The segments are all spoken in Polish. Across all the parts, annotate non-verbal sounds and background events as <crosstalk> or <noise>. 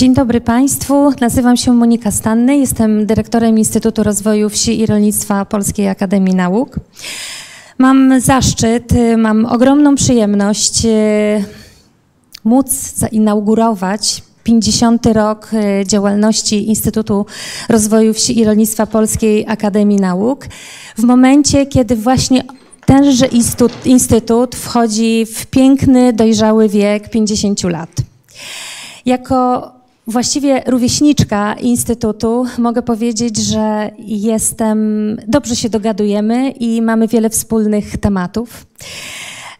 Dzień dobry Państwu. Nazywam się Monika Stanny. Jestem dyrektorem Instytutu Rozwoju Wsi i Rolnictwa Polskiej Akademii Nauk. Mam zaszczyt, mam ogromną przyjemność e, móc zainaugurować 50. rok e, działalności Instytutu Rozwoju Wsi i Rolnictwa Polskiej Akademii Nauk. W momencie, kiedy właśnie tenże instytut wchodzi w piękny, dojrzały wiek 50 lat. Jako właściwie rówieśniczka Instytutu mogę powiedzieć, że jestem, dobrze się dogadujemy i mamy wiele wspólnych tematów.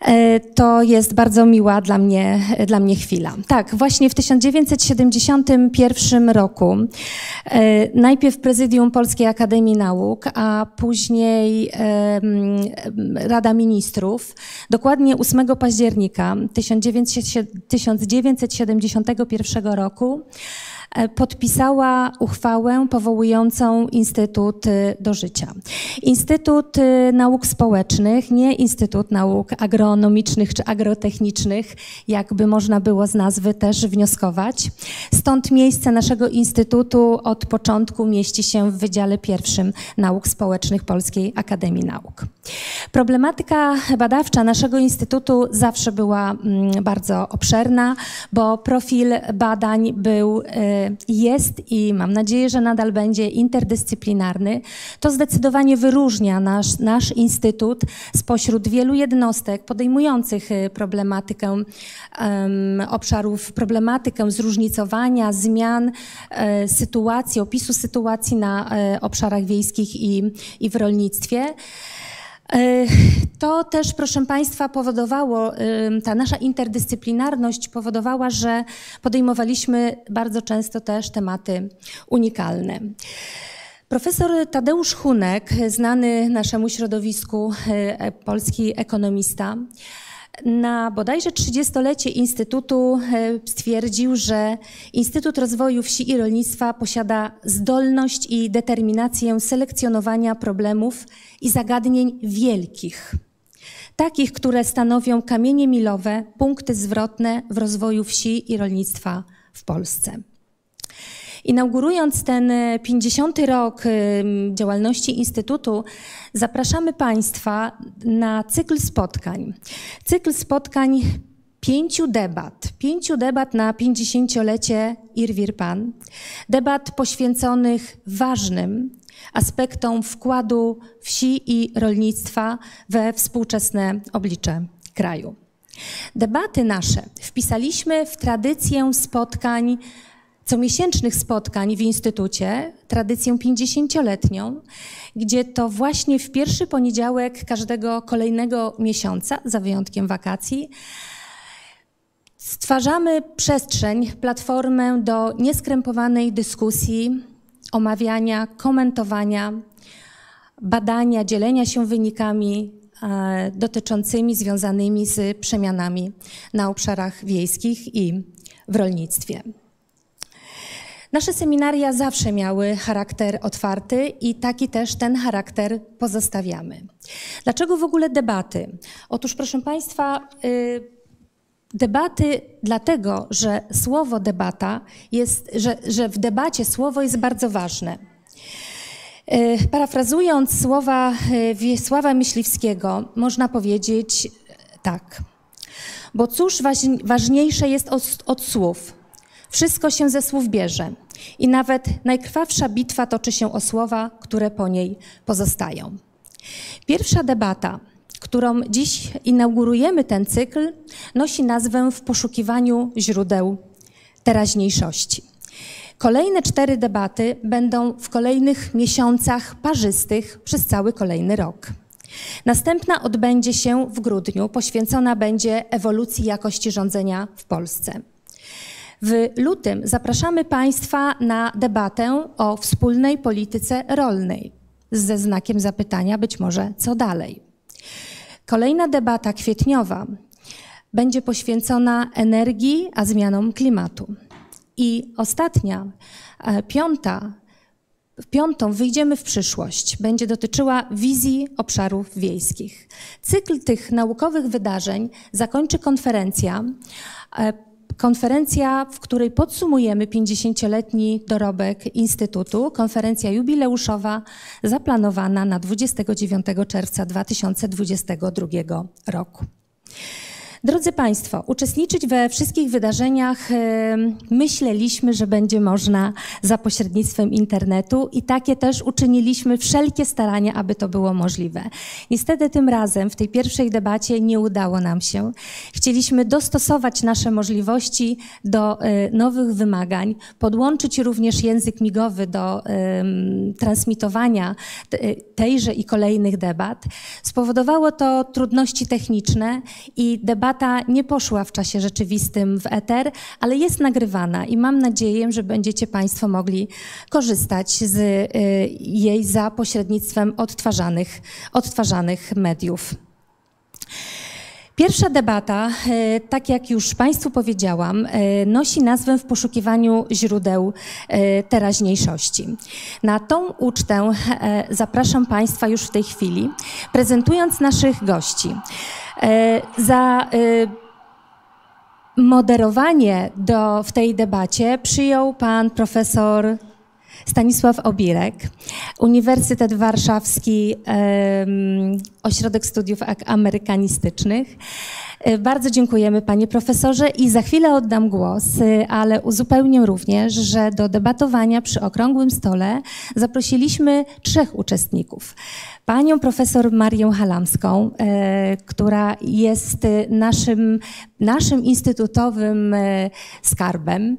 E, to jest bardzo miła dla mnie, dla mnie chwila. Tak, właśnie w 1971 roku e, najpierw Prezydium Polskiej Akademii Nauk, a później Rada Ministrów, dokładnie 8 października 1971 roku, E, podpisała uchwałę powołującą Instytut y, do życia. Instytut y, Nauk Społecznych, nie Instytut Nauk Agronomicznych czy Agrotechnicznych, jakby można było z nazwy też wnioskować. Stąd miejsce naszego Instytutu od początku mieści się w Wydziale Pierwszym Nauk Społecznych Polskiej Akademii Nauk. Problematyka badawcza naszego Instytutu zawsze była mm, bardzo obszerna, bo profil badań był y, jest i mam nadzieję, że nadal będzie interdyscyplinarny, to zdecydowanie wyróżnia nasz, nasz instytut spośród wielu jednostek podejmujących y, problematykę um, obszarów, problematykę zróżnicowania, zmian e, sytuacji, opisu sytuacji na e, obszarach wiejskich i, i w rolnictwie. E, to też, proszę Państwa, powodowało, ta nasza interdyscyplinarność powodowała, że podejmowaliśmy bardzo często też tematy unikalne. Profesor Tadeusz Hunek, znany naszemu środowisku e, polski ekonomista, na bodajże 30-lecie Instytutu e, stwierdził, że Instytut Rozwoju Wsi i Rolnictwa posiada zdolność i determinację selekcjonowania problemów i zagadnień wielkich, takich, które stanowią kamienie milowe, punkty zwrotne w rozwoju wsi i rolnictwa w Polsce. Inaugurując ten 50. E, rok e, działalności Instytutu, zapraszamy Państwa na cykl spotkań. Cykl spotkań pięciu debat, pięciu debat na 50-lecie Irwir-Pan, debat poświęconych ważnym aspektom wkładu wsi i rolnictwa we współczesne oblicze kraju. Debaty nasze wpisaliśmy w tradycję spotkań comiesięcznych spotkań w Instytucie, tradycję 50-letnią, gdzie to właśnie w pierwszy poniedziałek każdego kolejnego miesiąca, za wyjątkiem wakacji, stwarzamy przestrzeń, platformę do nieskrępowanej dyskusji, omawiania, komentowania, badania, dzielenia się wynikami e, dotyczącymi, związanymi z przemianami na obszarach wiejskich i w rolnictwie. Nasze seminaria zawsze miały charakter otwarty i taki też ten charakter pozostawiamy. Dlaczego w ogóle debaty? Otóż, proszę Państwa, y, debaty dlatego, że słowo debata jest, że, że w debacie słowo jest bardzo ważne. Y, parafrazując słowa y, Wiesława Myśliwskiego, można powiedzieć tak. Bo cóż ważniejsze jest od, od słów? Wszystko się ze słów bierze i nawet najkrwawsza bitwa toczy się o słowa, które po niej pozostają. Pierwsza debata, którą dziś inaugurujemy ten cykl, nosi nazwę W poszukiwaniu źródeł teraźniejszości. Kolejne cztery debaty będą w kolejnych miesiącach parzystych przez cały kolejny rok. Następna odbędzie się w grudniu, poświęcona będzie ewolucji jakości rządzenia w Polsce. W lutym zapraszamy Państwa na debatę o wspólnej polityce rolnej ze znakiem zapytania być może co dalej. Kolejna debata kwietniowa będzie poświęcona energii, a zmianom klimatu. I ostatnia, e, piąta, piątą wyjdziemy w przyszłość. Będzie dotyczyła wizji obszarów wiejskich. Cykl tych naukowych wydarzeń zakończy konferencja e, konferencja, w której podsumujemy 50-letni dorobek Instytutu, konferencja jubileuszowa zaplanowana na 29 czerwca 2022 roku. Drodzy Państwo, uczestniczyć we wszystkich wydarzeniach myśleliśmy, że będzie można za pośrednictwem internetu i takie też uczyniliśmy wszelkie starania, aby to było możliwe. Niestety tym razem w tej pierwszej debacie nie udało nam się. Chcieliśmy dostosować nasze możliwości do e, nowych wymagań, podłączyć również język migowy do transmitowania tejże i kolejnych debat. Spowodowało to trudności techniczne i debaty debata nie poszła w czasie rzeczywistym w eter, ale jest nagrywana i mam nadzieję, że będziecie Państwo mogli korzystać z y, jej za pośrednictwem odtwarzanych, odtwarzanych mediów. Pierwsza debata, y, tak jak już Państwu powiedziałam, y, nosi nazwę w poszukiwaniu źródeł teraźniejszości. Na tą ucztę zapraszam Państwa już w tej chwili, prezentując naszych gości. E, za e, moderowanie do, w tej debacie przyjął pan profesor Stanisław Obirek, Uniwersytet Warszawski, Ośrodek Studiów Amerykanistycznych. E, bardzo dziękujemy panie profesorze i za chwilę oddam głos, ale uzupełnię również, że do debatowania przy okrągłym stole zaprosiliśmy trzech uczestników panią profesor Marię Halamską, e, która jest naszym, naszym instytutowym e, skarbem.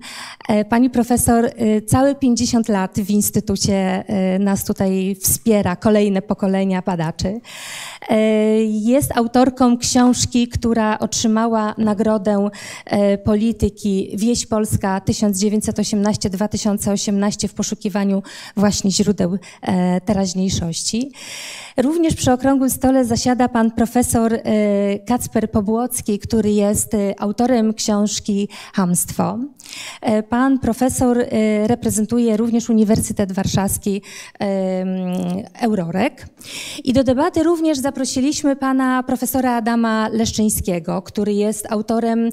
E, pani profesor całe 50 lat w instytucie nas tutaj wspiera, kolejne pokolenia badaczy. Jest autorką książki, która otrzymała nagrodę polityki Wieś Polska 1918-2018 w poszukiwaniu właśnie źródeł teraźniejszości. Również przy okrągłym stole zasiada pan profesor e, Kacper Pobłocki, który jest e, autorem książki Hamstwo. E, pan profesor reprezentuje również Uniwersytet Warszawski Eurorek. I do debaty również zaprosiliśmy pana profesora Adama Leszczyńskiego, który jest autorem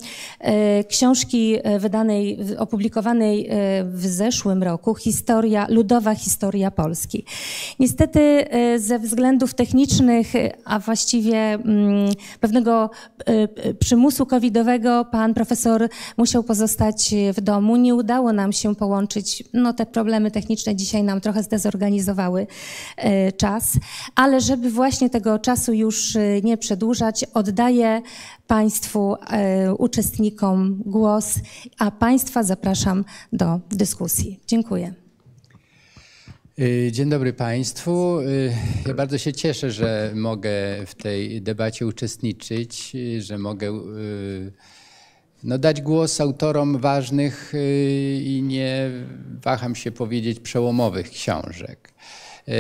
książki wydanej, opublikowanej w zeszłym roku, Historia, Ludowa Historia Polski. Niestety ze względów technicznych, a właściwie mm, pewnego e, e, przymusu covidowego pan profesor musiał pozostać w domu. Nie udało nam się połączyć. No, te problemy techniczne dzisiaj nam trochę zdezorganizowały e, czas, ale żeby właśnie tego czasu już nie przedłużać, oddaję Państwu, uczestnikom głos, a Państwa zapraszam do dyskusji. Dziękuję. Dzień dobry Państwu. Ja bardzo się cieszę, że mogę w tej debacie uczestniczyć, że mogę no, dać głos autorom ważnych i nie waham się powiedzieć przełomowych książek.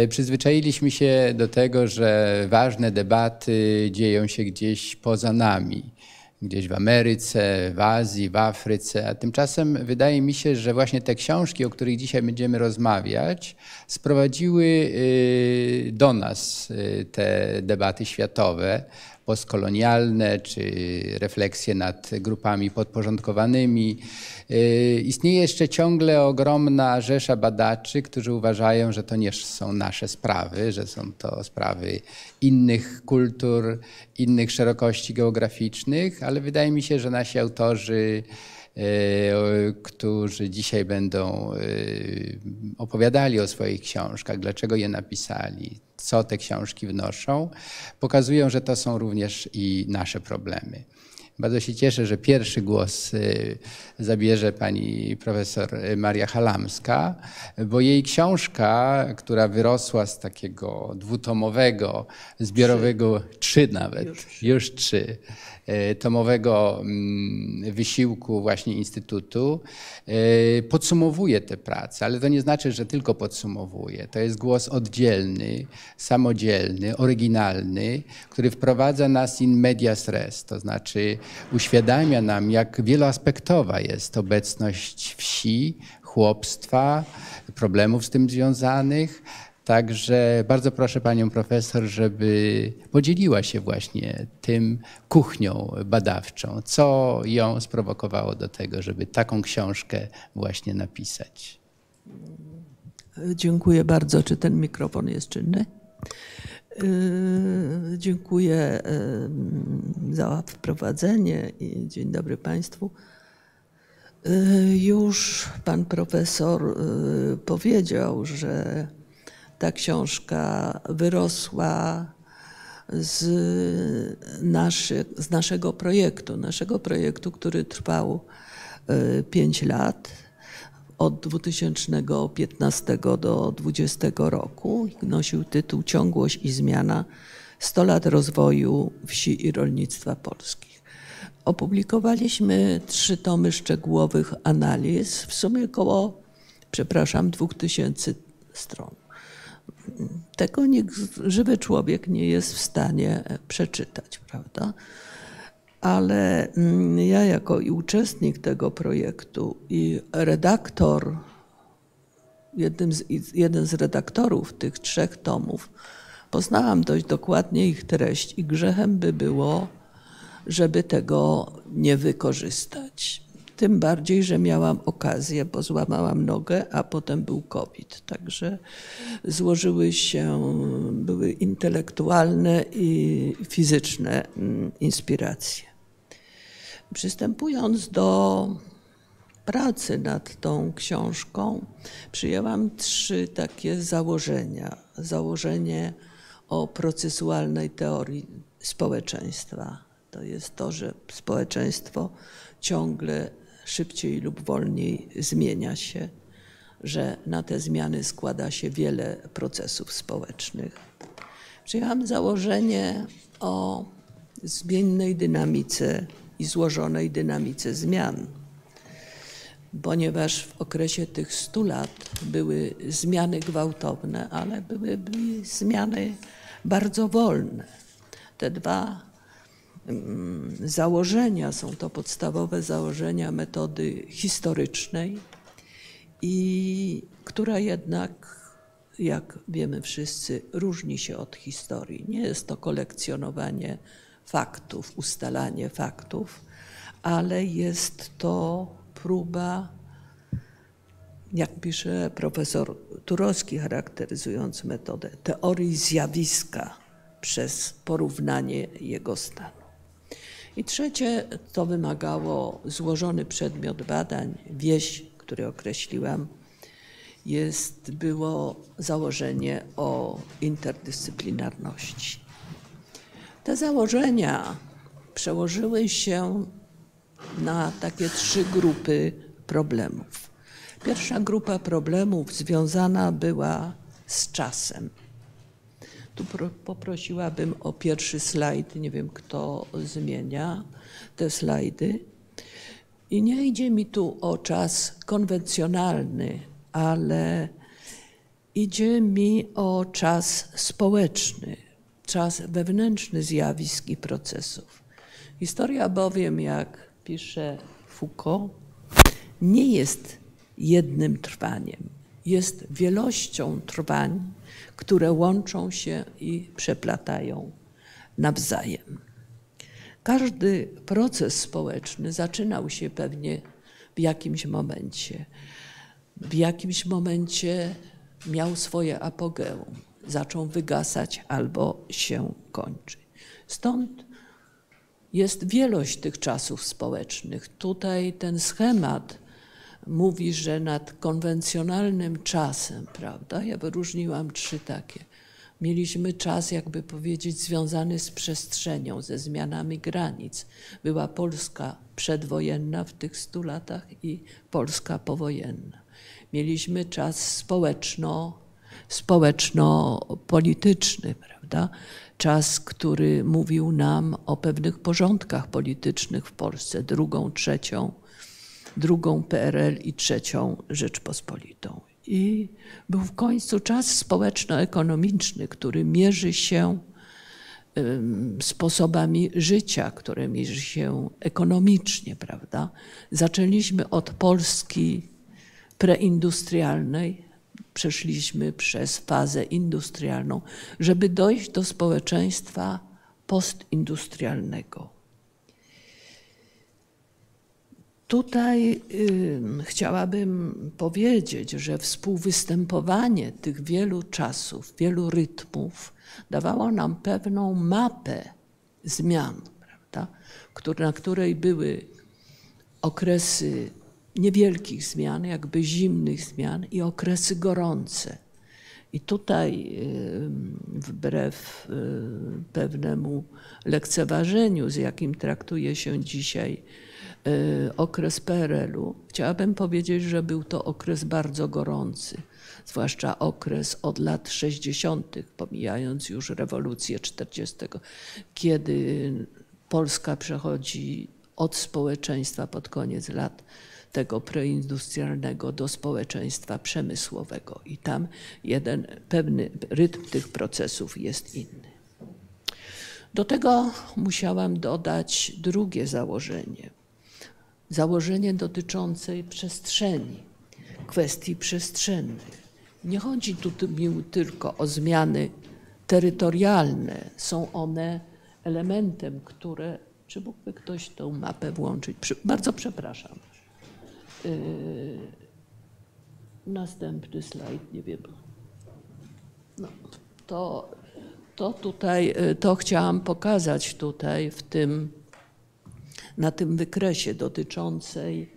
Przyzwyczailiśmy się do tego, że ważne debaty dzieją się gdzieś poza nami gdzieś w Ameryce, w Azji, w Afryce, a tymczasem wydaje mi się, że właśnie te książki, o których dzisiaj będziemy rozmawiać, sprowadziły y, do nas y, te debaty światowe, postkolonialne, czy refleksje nad grupami podporządkowanymi. Y, istnieje jeszcze ciągle ogromna rzesza badaczy, którzy uważają, że to nie są nasze sprawy, że są to sprawy innych kultur, innych szerokości geograficznych, ale wydaje mi się, że nasi autorzy y, którzy dzisiaj będą y, opowiadali o swoich książkach, dlaczego je napisali, co te książki wnoszą, pokazują, że to są również i nasze problemy. Bardzo się cieszę, że pierwszy głos y, zabierze pani profesor Maria Halamska, bo jej książka, która wyrosła z takiego dwutomowego, zbiorowego, trzy, trzy nawet, już już trzy E, tomowego mm, wysiłku właśnie Instytutu e, podsumowuje te prace, ale to nie znaczy, że tylko podsumowuje. To jest głos oddzielny, samodzielny, oryginalny, który wprowadza nas in medias res, to znaczy uświadamia nam, jak wieloaspektowa jest obecność wsi, chłopstwa, problemów z tym związanych, Także bardzo proszę panią profesor, żeby podzieliła się właśnie tym kuchnią badawczą. Co ją sprowokowało do tego, żeby taką książkę właśnie napisać? Dziękuję bardzo. Czy ten mikrofon jest czynny? Yy, dziękuję yy, za wprowadzenie i dzień dobry Państwu. Yy, już pan profesor powiedział, że ta książka wyrosła z, z naszego projektu, naszego projektu, który trwał pięć lat od 2015 do 2020 roku. Nosił tytuł Ciągłość i zmiana 100 lat rozwoju wsi i rolnictwa polskich. Opublikowaliśmy trzy tomy szczegółowych analiz, w sumie około, przepraszam, 2000 stron. Tego nikt, żywy człowiek nie jest w stanie przeczytać, prawda? Ale mm, ja jako i uczestnik tego projektu i redaktor, jednym z, jeden z redaktorów tych trzech tomów, poznałam dość dokładnie ich treść i grzechem by było, żeby tego nie wykorzystać. Tym bardziej, że miałam okazję, bo złamałam nogę, a potem był COVID. Także złożyły się, były intelektualne i fizyczne mm, inspiracje. Przystępując do pracy nad tą książką, przyjęłam trzy takie założenia. Założenie o procesualnej teorii społeczeństwa. To jest to, że społeczeństwo ciągle szybciej lub wolniej zmienia się, że na te zmiany składa się wiele procesów społecznych. Przyjęłam założenie o zmiennej dynamice i złożonej dynamice zmian. Ponieważ w okresie tych stu lat były zmiany gwałtowne, ale były zmiany bardzo wolne. Te dwa mm, założenia są to podstawowe założenia metody historycznej, i która jednak, jak wiemy wszyscy, różni się od historii. Nie jest to kolekcjonowanie faktów, ustalanie faktów, ale jest to próba, jak pisze profesor Turowski, charakteryzując metodę, teorii zjawiska przez porównanie jego stanu. I trzecie, to wymagało złożony przedmiot badań, wieś, który określiłam, jest, było założenie o interdyscyplinarności. Te założenia przełożyły się na takie trzy grupy problemów. Pierwsza grupa problemów związana była z czasem. Tu poprosiłabym o pierwszy slajd. Nie wiem, kto zmienia te slajdy. I nie idzie mi tu o czas konwencjonalny, ale idzie mi o czas społeczny, czas wewnętrzny zjawisk i procesów. Historia bowiem, jak pisze Foucault, nie jest jednym trwaniem, jest wielością trwań, które łączą się i przeplatają nawzajem. Każdy proces społeczny zaczynał się pewnie w jakimś momencie. W jakimś momencie miał swoje apogeum zaczął wygasać albo się kończy. Stąd jest wielość tych czasów społecznych. Tutaj ten schemat mówi, że nad konwencjonalnym czasem, prawda? Ja wyróżniłam trzy takie. Mieliśmy czas, jakby powiedzieć, związany z przestrzenią, ze zmianami granic. Była Polska przedwojenna w tych stu latach i Polska powojenna. Mieliśmy czas społeczno społeczno-polityczny, prawda? Czas, który mówił nam o pewnych porządkach politycznych w Polsce, drugą, trzecią, drugą PRL i trzecią Rzeczpospolitą. I był w końcu czas społeczno-ekonomiczny, który mierzy się sposobami życia, które mierzy się ekonomicznie, prawda? Zaczęliśmy od Polski preindustrialnej, przeszliśmy przez fazę industrialną, żeby dojść do społeczeństwa postindustrialnego. Tutaj y, chciałabym powiedzieć, że współwystępowanie tych wielu czasów, wielu rytmów dawało nam pewną mapę zmian, prawda? Na której były okresy niewielkich zmian, jakby zimnych zmian i okresy gorące. I tutaj, wbrew pewnemu lekceważeniu, z jakim traktuje się dzisiaj okres PRL-u, chciałabym powiedzieć, że był to okres bardzo gorący, zwłaszcza okres od lat 60., pomijając już rewolucję 40., kiedy Polska przechodzi od społeczeństwa pod koniec lat tego preindustrialnego do społeczeństwa przemysłowego. I tam jeden pewny rytm tych procesów jest inny. Do tego musiałam dodać drugie założenie. Założenie dotyczące przestrzeni, kwestii przestrzennych. Nie chodzi tu tylko o zmiany terytorialne. Są one elementem, które. Czy mógłby ktoś tą mapę włączyć? Bardzo przepraszam. Yy, następny slajd, nie wiem. No, to, to tutaj, yy, to chciałam pokazać tutaj w tym, na tym wykresie dotyczącej,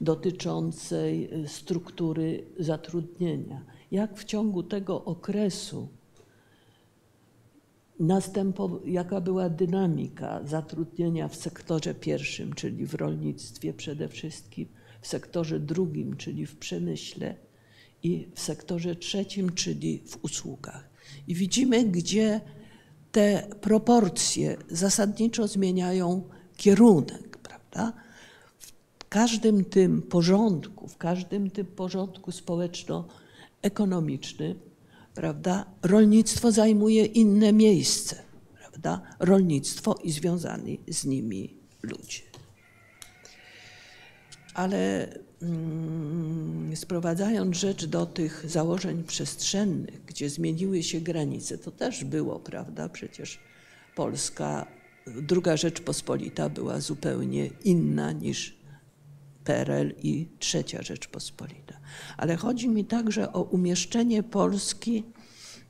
dotyczącej yy, struktury zatrudnienia. Jak w ciągu tego okresu jaka była dynamika zatrudnienia w sektorze pierwszym, czyli w rolnictwie przede wszystkim, w sektorze drugim, czyli w przemyśle, i w sektorze trzecim, czyli w usługach. I widzimy, gdzie te proporcje zasadniczo zmieniają kierunek, prawda? W każdym tym porządku, w każdym tym porządku społeczno-ekonomicznym, prawda, rolnictwo zajmuje inne miejsce, prawda? Rolnictwo i związani z nimi ludzie ale mm, sprowadzając rzecz do tych założeń przestrzennych, gdzie zmieniły się granice, to też było, prawda? Przecież Polska, druga Rzeczpospolita była zupełnie inna niż PRL i trzecia Rzeczpospolita. Ale chodzi mi także o umieszczenie Polski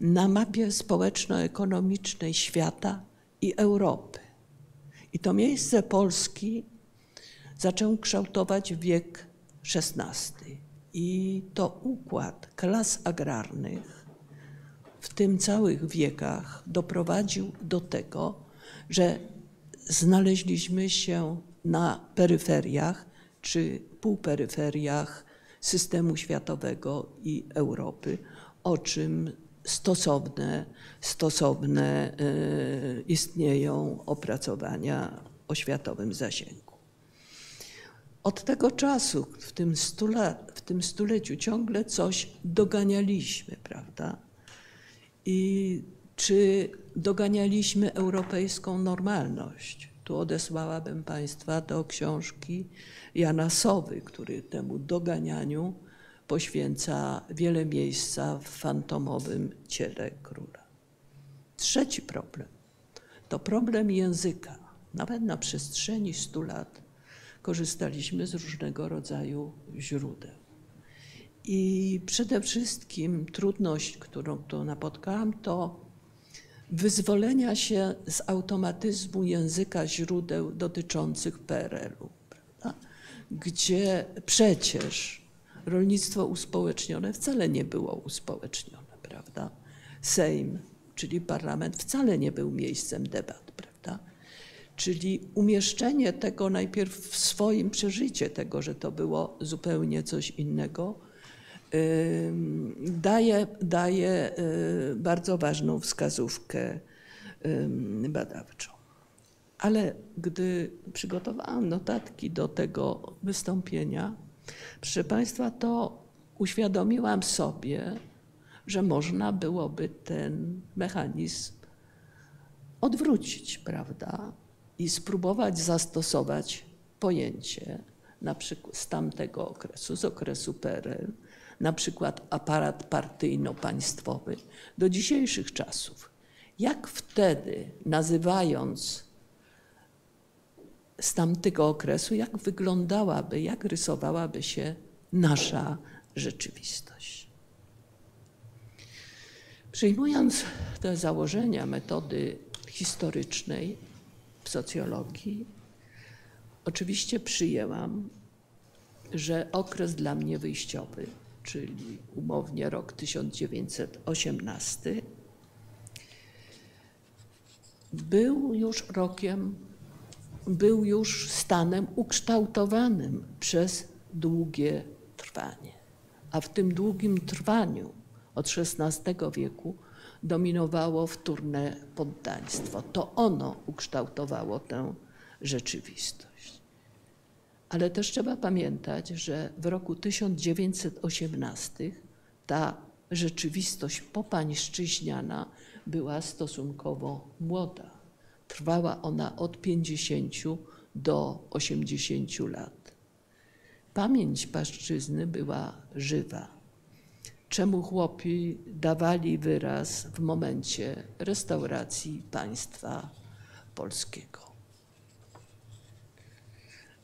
na mapie społeczno-ekonomicznej świata i Europy. I to miejsce Polski zaczął kształtować wiek XVI. I to układ klas agrarnych w tym całych wiekach doprowadził do tego, że znaleźliśmy się na peryferiach czy półperyferiach systemu światowego i Europy, o czym stosowne, stosowne y, istnieją opracowania o światowym zasięgu. Od tego czasu, w tym, stule, w tym stuleciu, ciągle coś doganialiśmy, prawda? I czy doganialiśmy europejską normalność? Tu odesłałabym Państwa do książki Jana Sowy, który temu doganianiu poświęca wiele miejsca w fantomowym ciele króla. Trzeci problem to problem języka. Nawet na przestrzeni stu lat korzystaliśmy z różnego rodzaju źródeł. I przede wszystkim trudność, którą tu napotkałam, to wyzwolenia się z automatyzmu języka źródeł dotyczących PRL-u, prawda? gdzie przecież rolnictwo uspołecznione wcale nie było uspołecznione, prawda? Sejm, czyli parlament, wcale nie był miejscem debat, prawda? Czyli umieszczenie tego najpierw w swoim przeżycie, tego, że to było zupełnie coś innego, daje, daje y, bardzo ważną wskazówkę badawczą. Ale gdy przygotowałam notatki do tego wystąpienia, proszę Państwa, to uświadomiłam sobie, że można byłoby ten mechanizm odwrócić, prawda? I spróbować zastosować pojęcie na przykład z tamtego okresu, z okresu PRL, na przykład aparat partyjno-państwowy, do dzisiejszych czasów. Jak wtedy, nazywając z tamtego okresu, jak wyglądałaby, jak rysowałaby się nasza rzeczywistość? Przyjmując te założenia metody historycznej socjologii, oczywiście przyjęłam, że okres dla mnie wyjściowy, czyli umownie rok 1918, był już rokiem, był już stanem ukształtowanym przez długie trwanie. A w tym długim trwaniu od XVI wieku dominowało wtórne poddaństwo. To ono ukształtowało tę rzeczywistość. Ale też trzeba pamiętać, że w roku 1918 ta rzeczywistość popańszczyźniana była stosunkowo młoda. Trwała ona od 50 do 80 lat. Pamięć paszczyzny była żywa czemu chłopi dawali wyraz w momencie restauracji państwa polskiego.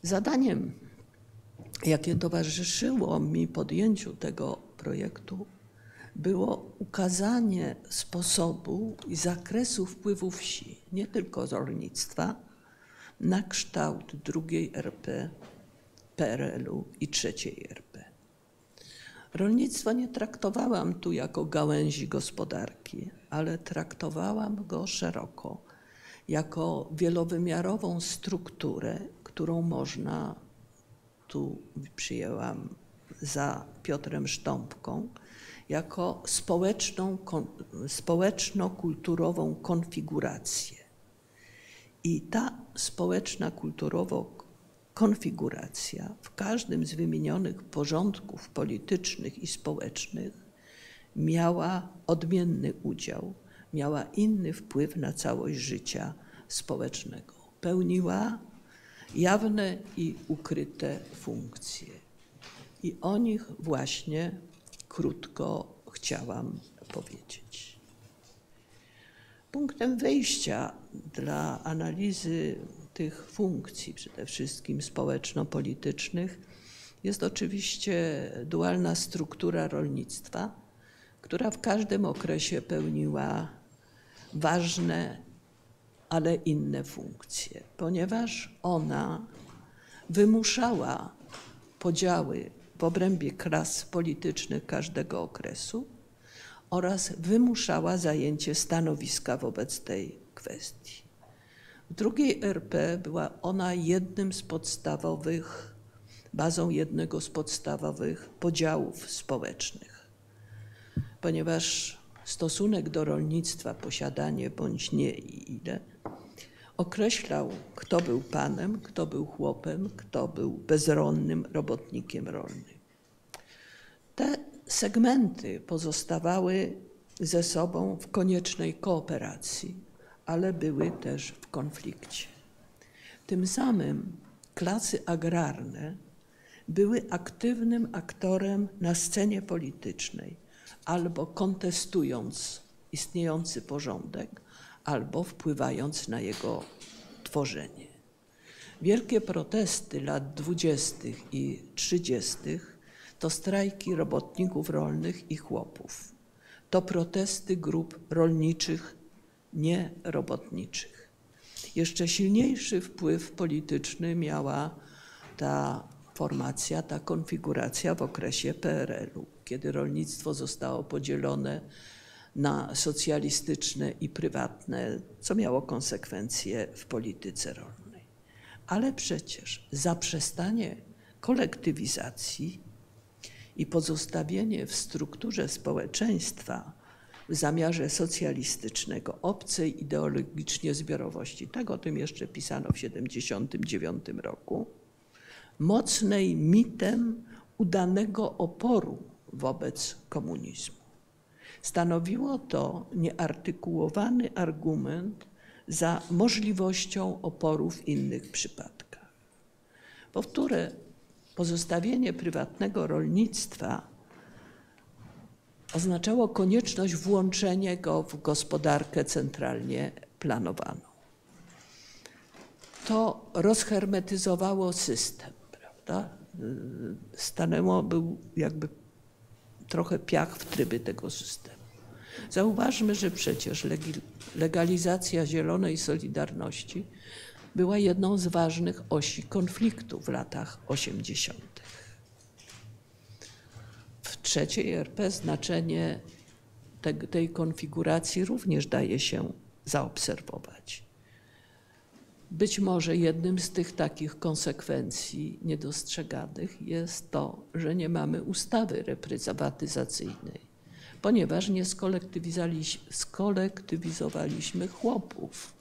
Zadaniem, jakie towarzyszyło mi podjęciu tego projektu, było ukazanie sposobu i zakresu wpływu wsi, nie tylko z rolnictwa, na kształt drugiej RP, PRL-u i trzeciej RP. Rolnictwo nie traktowałam tu jako gałęzi gospodarki, ale traktowałam go szeroko, jako wielowymiarową strukturę, którą można, tu przyjęłam za Piotrem Sztąpką, jako społeczną, społeczno-kulturową konfigurację. I ta społeczna kulturowo konfiguracja w każdym z wymienionych porządków politycznych i społecznych miała odmienny udział, miała inny wpływ na całość życia społecznego. Pełniła jawne i ukryte funkcje. I o nich właśnie krótko chciałam powiedzieć. Punktem wyjścia dla analizy tych funkcji, przede wszystkim społeczno-politycznych, jest oczywiście dualna struktura rolnictwa, która w każdym okresie pełniła ważne, ale inne funkcje, ponieważ ona wymuszała podziały w obrębie klas politycznych każdego okresu oraz wymuszała zajęcie stanowiska wobec tej kwestii. W drugiej RP była ona jednym z podstawowych, bazą jednego z podstawowych podziałów społecznych, ponieważ stosunek do rolnictwa, posiadanie bądź nie i ile, określał, kto był panem, kto był chłopem, kto był bezronnym robotnikiem rolnym. Te segmenty pozostawały ze sobą w koniecznej kooperacji ale były też w konflikcie. Tym samym klasy agrarne były aktywnym aktorem na scenie politycznej, albo kontestując istniejący porządek, albo wpływając na jego tworzenie. Wielkie protesty lat dwudziestych i trzydziestych to strajki robotników rolnych i chłopów. To protesty grup rolniczych nierobotniczych. Jeszcze silniejszy wpływ polityczny miała ta formacja, ta konfiguracja w okresie PRL-u, kiedy rolnictwo zostało podzielone na socjalistyczne i prywatne, co miało konsekwencje w polityce rolnej. Ale przecież zaprzestanie kolektywizacji i pozostawienie w strukturze społeczeństwa w zamiarze socjalistycznego, obcej ideologicznie zbiorowości, tak o tym jeszcze pisano w 1979 roku, mocnej mitem udanego oporu wobec komunizmu. Stanowiło to nieartykułowany argument za możliwością oporu w innych przypadkach. Powtórę, pozostawienie prywatnego rolnictwa oznaczało konieczność włączenia go w gospodarkę centralnie planowaną. To rozhermetyzowało system, prawda? Stanęło, był jakby trochę piach w tryby tego systemu. Zauważmy, że przecież legalizacja zielonej solidarności była jedną z ważnych osi konfliktu w latach 80. Trzeciej RP znaczenie te, tej konfiguracji również daje się zaobserwować. Być może jednym z tych takich konsekwencji niedostrzeganych jest to, że nie mamy ustawy reprywatyzacyjnej, ponieważ nie skolektywizowaliśmy chłopów.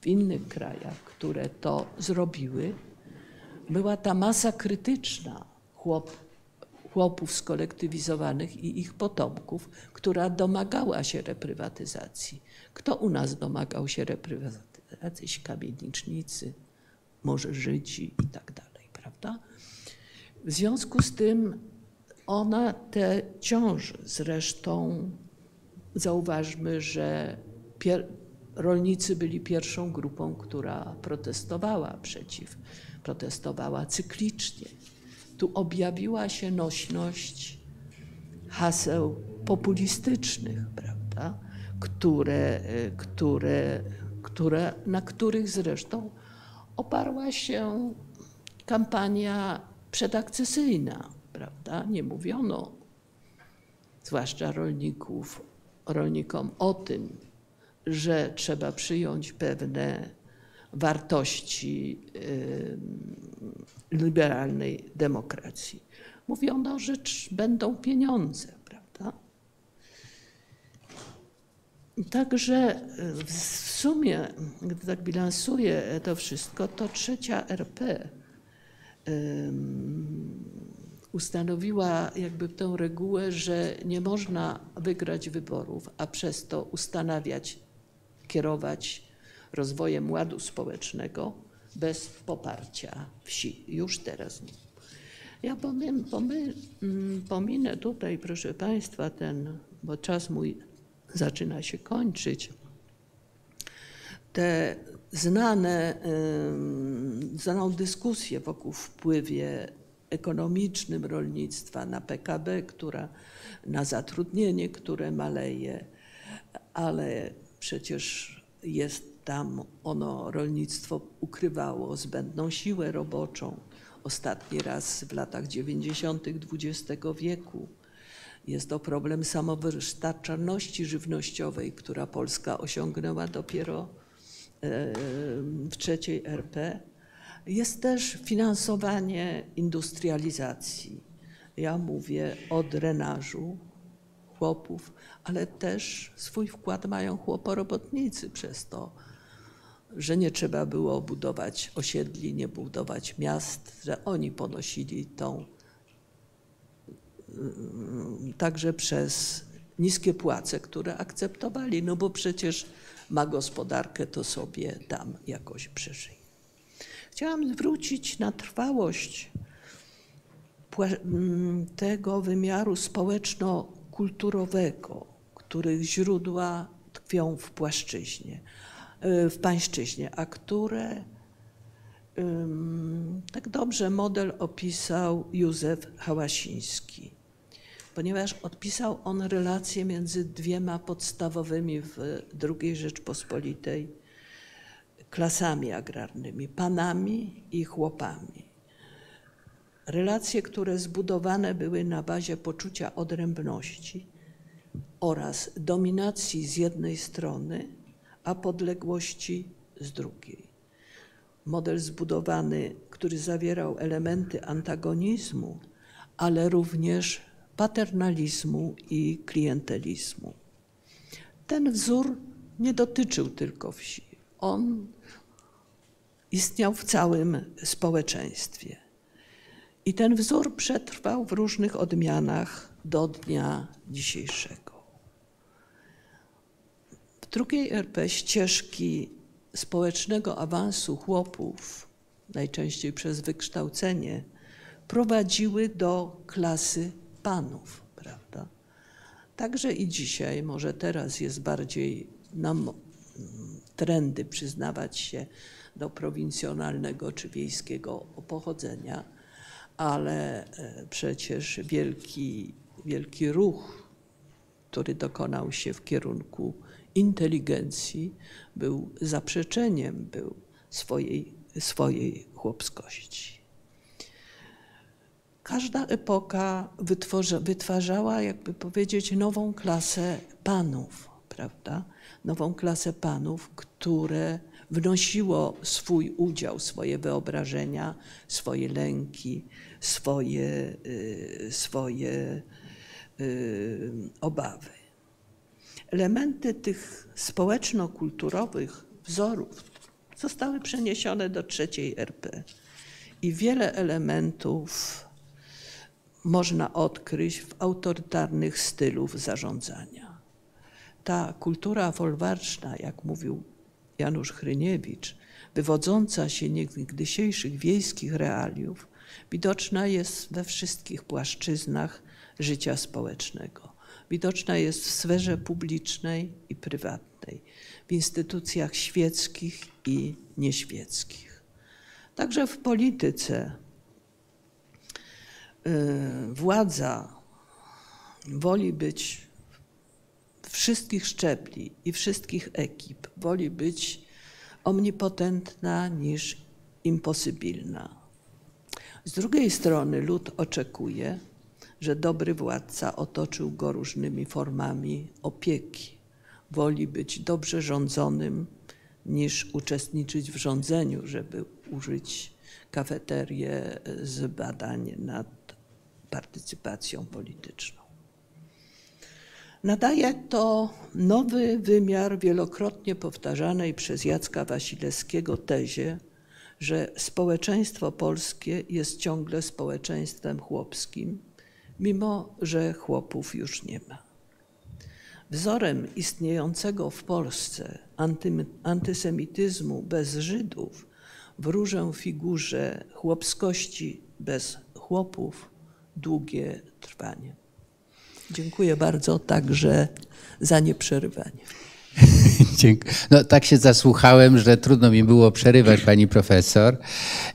W innych krajach, które to zrobiły, była ta masa krytyczna chłop, chłopów skolektywizowanych i ich potomków, która domagała się reprywatyzacji. Kto u nas domagał się reprywatyzacji? jacyś kamienicznicy, może Żydzi i tak dalej, prawda? W związku z tym ona te ciąży. Zresztą zauważmy, że rolnicy byli pierwszą grupą, która protestowała przeciw, protestowała cyklicznie. Tu objawiła się nośność haseł populistycznych, prawda, które, które które, na których zresztą oparła się kampania przedakcesyjna, prawda? Nie mówiono, zwłaszcza rolników, rolnikom o tym, że trzeba przyjąć pewne wartości liberalnej demokracji. Mówiono, że będą pieniądze, prawda? Także e, w sumie, gdy tak bilansuję to wszystko, to trzecia RP ustanowiła jakby tę regułę, że nie można wygrać wyborów, a przez to ustanawiać, kierować rozwojem ładu społecznego bez poparcia wsi. Już teraz nie. Ja pomiem, pomy, mm, pominę tutaj, proszę Państwa, ten, bo czas mój zaczyna się kończyć. Te znane, znaną dyskusję wokół wpływie ekonomicznym rolnictwa na PKB, która, na zatrudnienie, które maleje, ale przecież jest tam ono, rolnictwo ukrywało zbędną siłę roboczą. Ostatni raz w latach 90. XX wieku jest to problem samowystarczalności żywnościowej, która Polska osiągnęła dopiero e, w trzeciej RP. Jest też finansowanie industrializacji. Ja mówię o drenażu chłopów, ale też swój wkład mają chłoporobotnicy przez to, że nie trzeba było budować osiedli, nie budować miast, że oni ponosili tą Y, także przez niskie płace, które akceptowali, no bo przecież ma gospodarkę, to sobie tam jakoś przeżyje. Chciałam zwrócić na trwałość mm, tego wymiaru społeczno-kulturowego, których źródła tkwią w płaszczyźnie, w pańszczyźnie, a które tak dobrze model opisał Józef Hałasiński ponieważ odpisał on relacje między dwiema podstawowymi w II Rzeczpospolitej klasami agrarnymi, panami i chłopami. Relacje, które zbudowane były na bazie poczucia odrębności oraz dominacji z jednej strony, a podległości z drugiej. Model zbudowany, który zawierał elementy antagonizmu, ale również paternalizmu i klientelizmu. Ten wzór nie dotyczył tylko wsi. On istniał w całym społeczeństwie. I ten wzór przetrwał w różnych odmianach do dnia dzisiejszego. Drugiej RP ścieżki społecznego awansu chłopów, najczęściej przez wykształcenie, prowadziły do klasy panów, prawda? Także i dzisiaj, może teraz jest bardziej nam trendy przyznawać się do prowincjonalnego czy wiejskiego pochodzenia, ale e, przecież wielki, wielki ruch, który dokonał się w kierunku inteligencji, był zaprzeczeniem był swojej, swojej chłopskości. Każda epoka wytwarzała, jakby powiedzieć, nową klasę panów, prawda? Nową klasę panów, które wnosiło swój udział, swoje wyobrażenia, swoje lęki, swoje, y, swoje y, obawy. Elementy tych społeczno-kulturowych wzorów zostały przeniesione do trzeciej RP i wiele elementów można odkryć w autorytarnych stylów zarządzania. Ta kultura folwarczna, jak mówił Janusz Chryniewicz, wywodząca się niegdysiejszych wiejskich realiów, widoczna jest we wszystkich płaszczyznach życia społecznego. Widoczna jest w sferze publicznej i prywatnej, w instytucjach świeckich i nieświeckich. Także w polityce y, władza woli być wszystkich szczebli i wszystkich ekip woli być omnipotentna niż imposybilna. Z drugiej strony lud oczekuje, że dobry władca otoczył go różnymi formami opieki. Woli być dobrze rządzonym niż uczestniczyć w rządzeniu, żeby użyć kafeterię z badań nad partycypacją polityczną. Nadaje to nowy wymiar wielokrotnie powtarzanej przez Jacka Wasilewskiego tezie, że społeczeństwo polskie jest ciągle społeczeństwem chłopskim, mimo że chłopów już nie ma. Wzorem istniejącego w Polsce anty, antysemityzmu bez Żydów wróżę figurze chłopskości bez chłopów długie trwanie. Dziękuję bardzo także za nieprzerywanie. <laughs> No, tak się zasłuchałem, że trudno mi było przerywać pani profesor.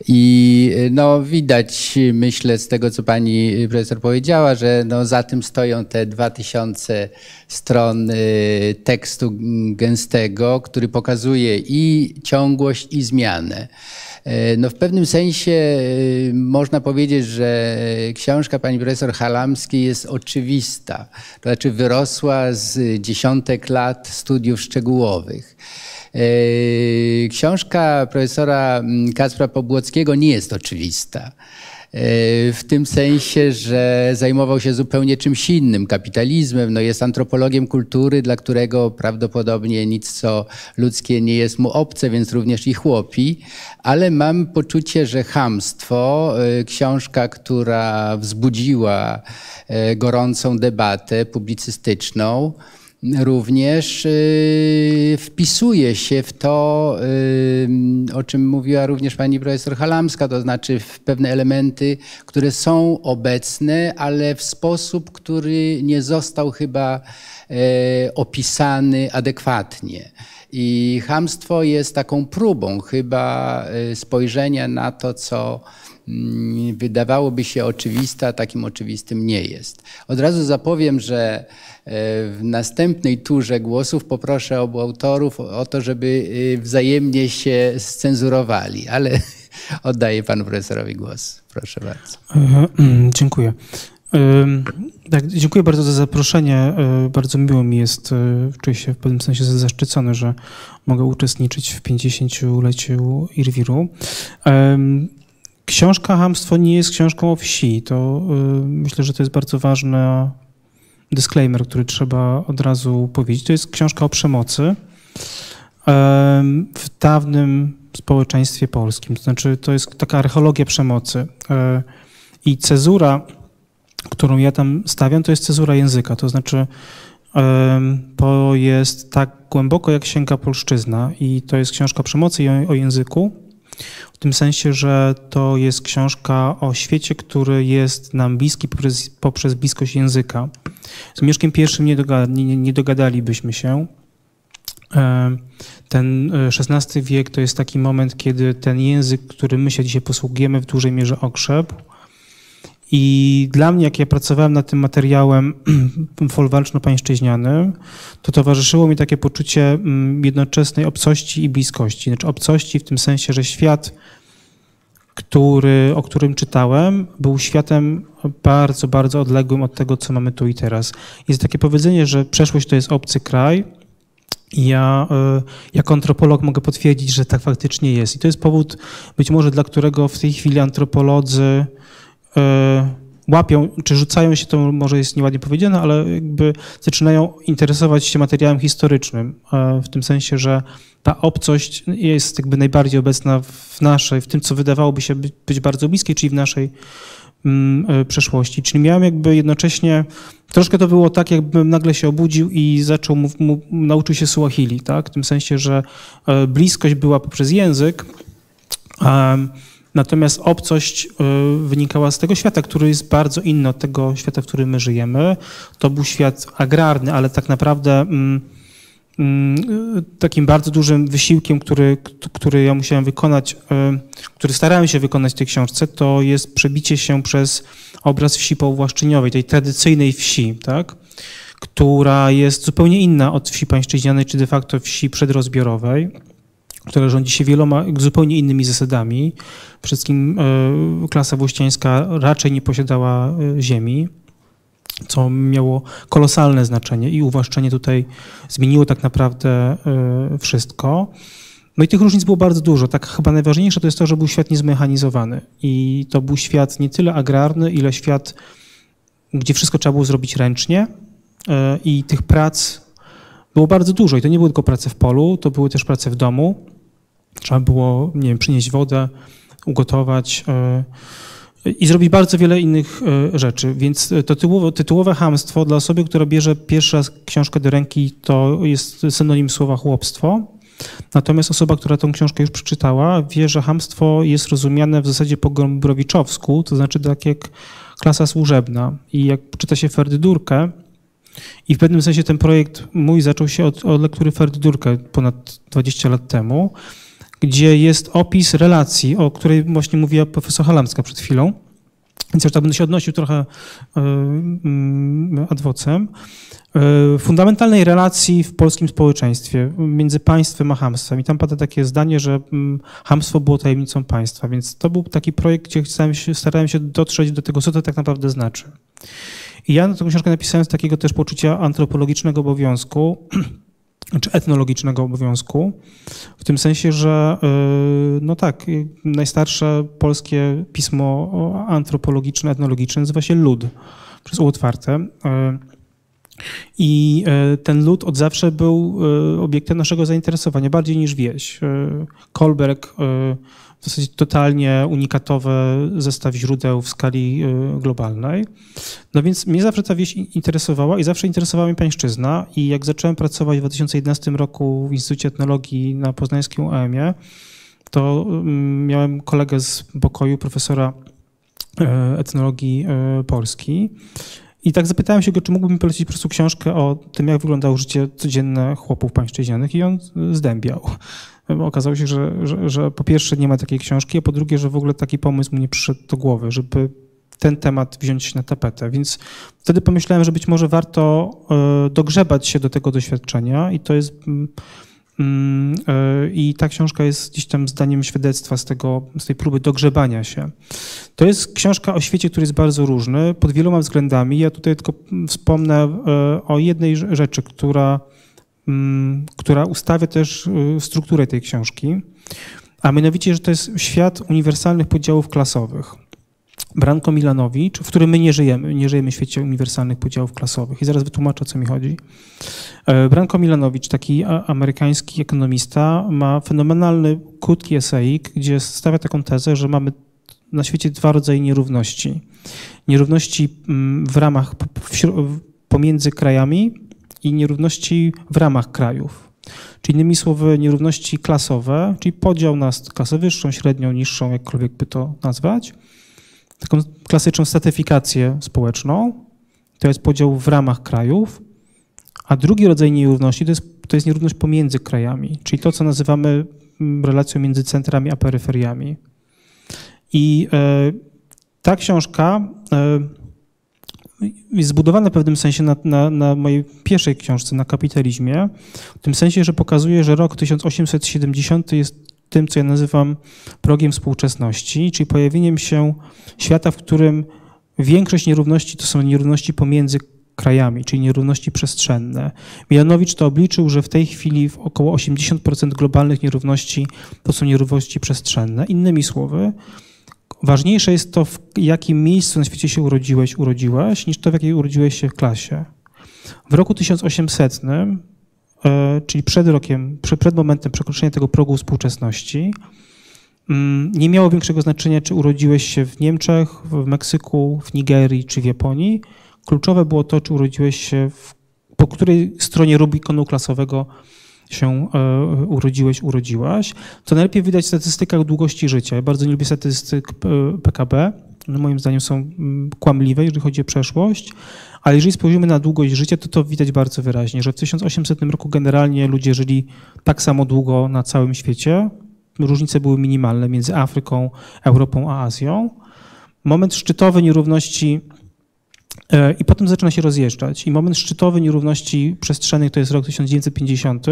I no, widać, myślę, z tego, co pani profesor powiedziała, że no, za tym stoją te dwa tysiące stron y, tekstu gęstego, który pokazuje i ciągłość, i zmianę. E, no w pewnym sensie e, można powiedzieć, że książka pani profesor Halamskiej jest oczywista. To znaczy wyrosła z dziesiątek lat studiów szczegółowych. E, książka profesora Kacpra Pobłockiego nie jest oczywista. W tym sensie, że zajmował się zupełnie czymś innym, kapitalizmem, no jest antropologiem kultury, dla którego prawdopodobnie nic co ludzkie nie jest mu obce, więc również i chłopi, ale mam poczucie, że Hamstwo, y, książka, która wzbudziła gorącą debatę publicystyczną, również y, wpisuje się w to, y, o czym mówiła również pani profesor Halamska, to znaczy w pewne elementy, które są obecne, ale w sposób, który nie został chyba e, opisany adekwatnie. I hamstwo jest taką próbą chyba e, spojrzenia na to, co wydawałoby się oczywiste, a takim oczywistym nie jest. Od razu zapowiem, że w następnej turze głosów poproszę obu autorów o to, żeby y, wzajemnie się scenzurowali, ale <laughs> oddaję panu profesorowi głos. Proszę bardzo. Mm, dziękuję. Tak, dziękuję bardzo za zaproszenie. E, bardzo miło mi jest, e, czuję się w pewnym sensie zaszczycony, że mogę uczestniczyć w 50-leciu Irwiru. Książka Hamstwo nie jest książką o wsi. To e, myślę, że to jest bardzo ważne disclaimer, który trzeba od razu powiedzieć. To jest książka o przemocy w dawnym społeczeństwie polskim. To znaczy, to jest taka archeologia przemocy. E, I cezura, którą ja tam stawiam, to jest cezura języka. To znaczy, to jest tak głęboko jak sięga polszczyzna i to jest książka o przemocy i o, o języku. W tym sensie, że to jest książka o świecie, który jest nam bliski poprzez, poprzez bliskość języka. Z Mieszkiem I nie, dogada, nie, nie dogadalibyśmy się. E, ten XVI wiek to jest taki moment, kiedy ten język, którym my się dzisiaj posługujemy, w dużej mierze okrzepł. I dla mnie, jak ja pracowałem nad tym materiałem <clears throat> folwarczno-pańszczyźnianym, to towarzyszyło mi takie poczucie mm, jednoczesnej obcości i bliskości. Znaczy obcości w tym sensie, że świat, który, o którym czytałem, był światem bardzo, bardzo odległym od tego, co mamy tu i teraz. Jest takie powiedzenie, że przeszłość to jest obcy kraj, ja e, jako antropolog mogę potwierdzić, że tak faktycznie jest. I to jest powód być może, dla którego w tej chwili antropolodzy łapią, czy rzucają się, to może jest nieładnie powiedziane, ale jakby zaczynają interesować się materiałem historycznym, e, w tym sensie, że ta obcość jest jakby najbardziej obecna w naszej, w tym, co wydawałoby się być, bardzo bliskie, czyli w naszej Mm, e, przeszłości. Czyli miałem jakby jednocześnie, troszkę to było tak, jakbym nagle się obudził i zaczął, mu, mu, nauczył się Suahili, tak? w tym sensie, że e, bliskość była poprzez język, Natomiast obcość e, wynikała z tego świata, który jest bardzo inny od tego świata, w którym my żyjemy. To był świat agrarny, ale tak naprawdę mm, Mm, takim bardzo dużym wysiłkiem, który, który ja musiałem wykonać, e, który starałem się wykonać w tej książce, to jest przebicie się przez obraz wsi połwaszczyniowej, tej tradycyjnej wsi, tak? która jest zupełnie inna od wsi pańszczyźnianej, czy de facto wsi przedrozbiorowej, która rządzi się wieloma zupełnie innymi zasadami. Wszystkim e, klasa włościańska raczej nie posiadała e, ziemi co miało kolosalne znaczenie i uwłaszczenie tutaj zmieniło tak naprawdę e, wszystko. No i tych różnic było bardzo dużo. Tak chyba najważniejsze to jest to, że był świat niezmechanizowany i to był świat nie tyle agrarny, ile świat, gdzie wszystko trzeba było zrobić ręcznie i tych prac było bardzo dużo i to nie były tylko prace w polu, to były też prace w domu. Trzeba było, nie wiem, przynieść wodę, ugotować, e, i zrobi bardzo wiele innych e, rzeczy. Więc to tytułowe, tytułowe hamstwo dla osoby, która bierze pierwszy raz książkę do ręki, to jest synonim słowa chłopstwo. Natomiast osoba, która tę książkę już przeczytała, wie, że hamstwo jest rozumiane w zasadzie po Gombrowiczowsku, to znaczy tak jak klasa służebna. I jak czyta się Ferdydurkę, i w pewnym sensie ten projekt mój zaczął się od, od lektury Ferdydurkę ponad 20 lat temu, gdzie jest opis relacji, o której właśnie mówiła profesor Halamska przed chwilą. Więc ja tak będę się odnosił trochę e, mm, adwocem. E, fundamentalnej relacji w polskim społeczeństwie między państwem a hamstwem. I tam pada takie zdanie, że mm, hamstwo było tajemnicą państwa. Więc to był taki projekt, gdzie starałem się, starałem się dotrzeć do tego, co to tak naprawdę znaczy. I ja tę książkę napisałem z takiego też poczucia antropologicznego obowiązku, <clears throat> czy etnologicznego obowiązku, w tym sensie, że y, no tak, y, najstarsze polskie pismo antropologiczne, etnologiczne nazywa się Lud, przez U otwarte. Y, I ten lud od zawsze był obiektem naszego zainteresowania, bardziej niż wieś. Kolberg w zasadzie totalnie unikatowy zestaw źródeł w skali globalnej. No więc mnie zawsze ta wieś interesowała i zawsze interesowała mnie pańszczyzna i jak zacząłem pracować w 2011 roku w Instytucie Etnologii na poznańskim UEM-ie, to mm, miałem kolegę z pokoju, profesora etnologii Polski. I tak zapytałem się go, czy mógłbym polecić po prostu książkę o tym, jak wyglądało życie codzienne chłopów pańszczyźnianych i on zdębiał okazało się, że, że, że, po pierwsze nie ma takiej książki, a po drugie, że w ogóle taki pomysł mu nie przyszedł do głowy, żeby ten temat wziąć na tapetę. Więc wtedy pomyślałem, że być może warto e, dogrzebać się do tego doświadczenia i to jest. Mm, e, I ta książka jest gdzieś tam zdaniem świadectwa z, tego, z tej próby dogrzebania się. To jest książka o świecie, który jest bardzo różny pod wieloma względami. Ja tutaj tylko wspomnę e, o jednej rzeczy, która Mm, która ustawia też y, strukturę tej książki, a mianowicie, że to jest świat uniwersalnych podziałów klasowych. Branko Milanowicz, w którym my nie żyjemy, nie żyjemy w świecie uniwersalnych podziałów klasowych. I zaraz wytłumaczę, o co mi chodzi. E, Branko Milanowicz, taki amerykański ekonomista, ma fenomenalny, krótki eseik, gdzie stawia taką tezę, że mamy na świecie dwa rodzaje nierówności. Nierówności mm, w ramach, pomiędzy krajami i nierówności w ramach krajów. Czyli innymi słowy nierówności klasowe, czyli podział na klasę wyższą, średnią, niższą, jakkolwiek by to nazwać. Taką klasyczną stratyfikację społeczną. To jest podział w ramach krajów. A drugi rodzaj nierówności to jest, to jest nierówność pomiędzy krajami, czyli to, co nazywamy mm, relacją między centrami a peryferiami. I e, ta książka e, jest zbudowana w pewnym sensie na, na, na, mojej pierwszej książce, na kapitalizmie, w tym sensie, że pokazuje, że rok 1870 jest tym, co ja nazywam progiem współczesności, czyli pojawieniem się świata, w którym większość nierówności to są nierówności pomiędzy krajami, czyli nierówności przestrzenne. Milanowicz to obliczył, że w tej chwili około 80% globalnych nierówności to są nierówności przestrzenne. Innymi słowy, ważniejsze jest to, w jakim miejscu na świecie się urodziłeś, urodziłaś, niż to, w jakiej urodziłeś się w klasie. W roku 1800, e, czyli przed rokiem, przed momentem przekroczenia tego progu współczesności, mm, nie miało większego znaczenia, czy urodziłeś się w Niemczech, w Meksyku, w Nigerii czy w Japonii. Kluczowe było to, czy urodziłeś się, w, po której stronie Rubikonu klasowego się e, urodziłeś, urodziłaś, to najlepiej widać w statystykach długości życia. Ja bardzo nie lubię statystyk PKB. No moim zdaniem są mm, kłamliwe, jeżeli chodzi o przeszłość, ale jeżeli spojrzymy na długość życia, to to widać bardzo wyraźnie, że w 1800 roku generalnie ludzie żyli tak samo długo na całym świecie. Różnice były minimalne między Afryką, Europą a Azją. Moment szczytowy nierówności E, I potem zaczyna się rozjeżdżać. I moment szczytowy nierówności przestrzennych to jest rok 1950,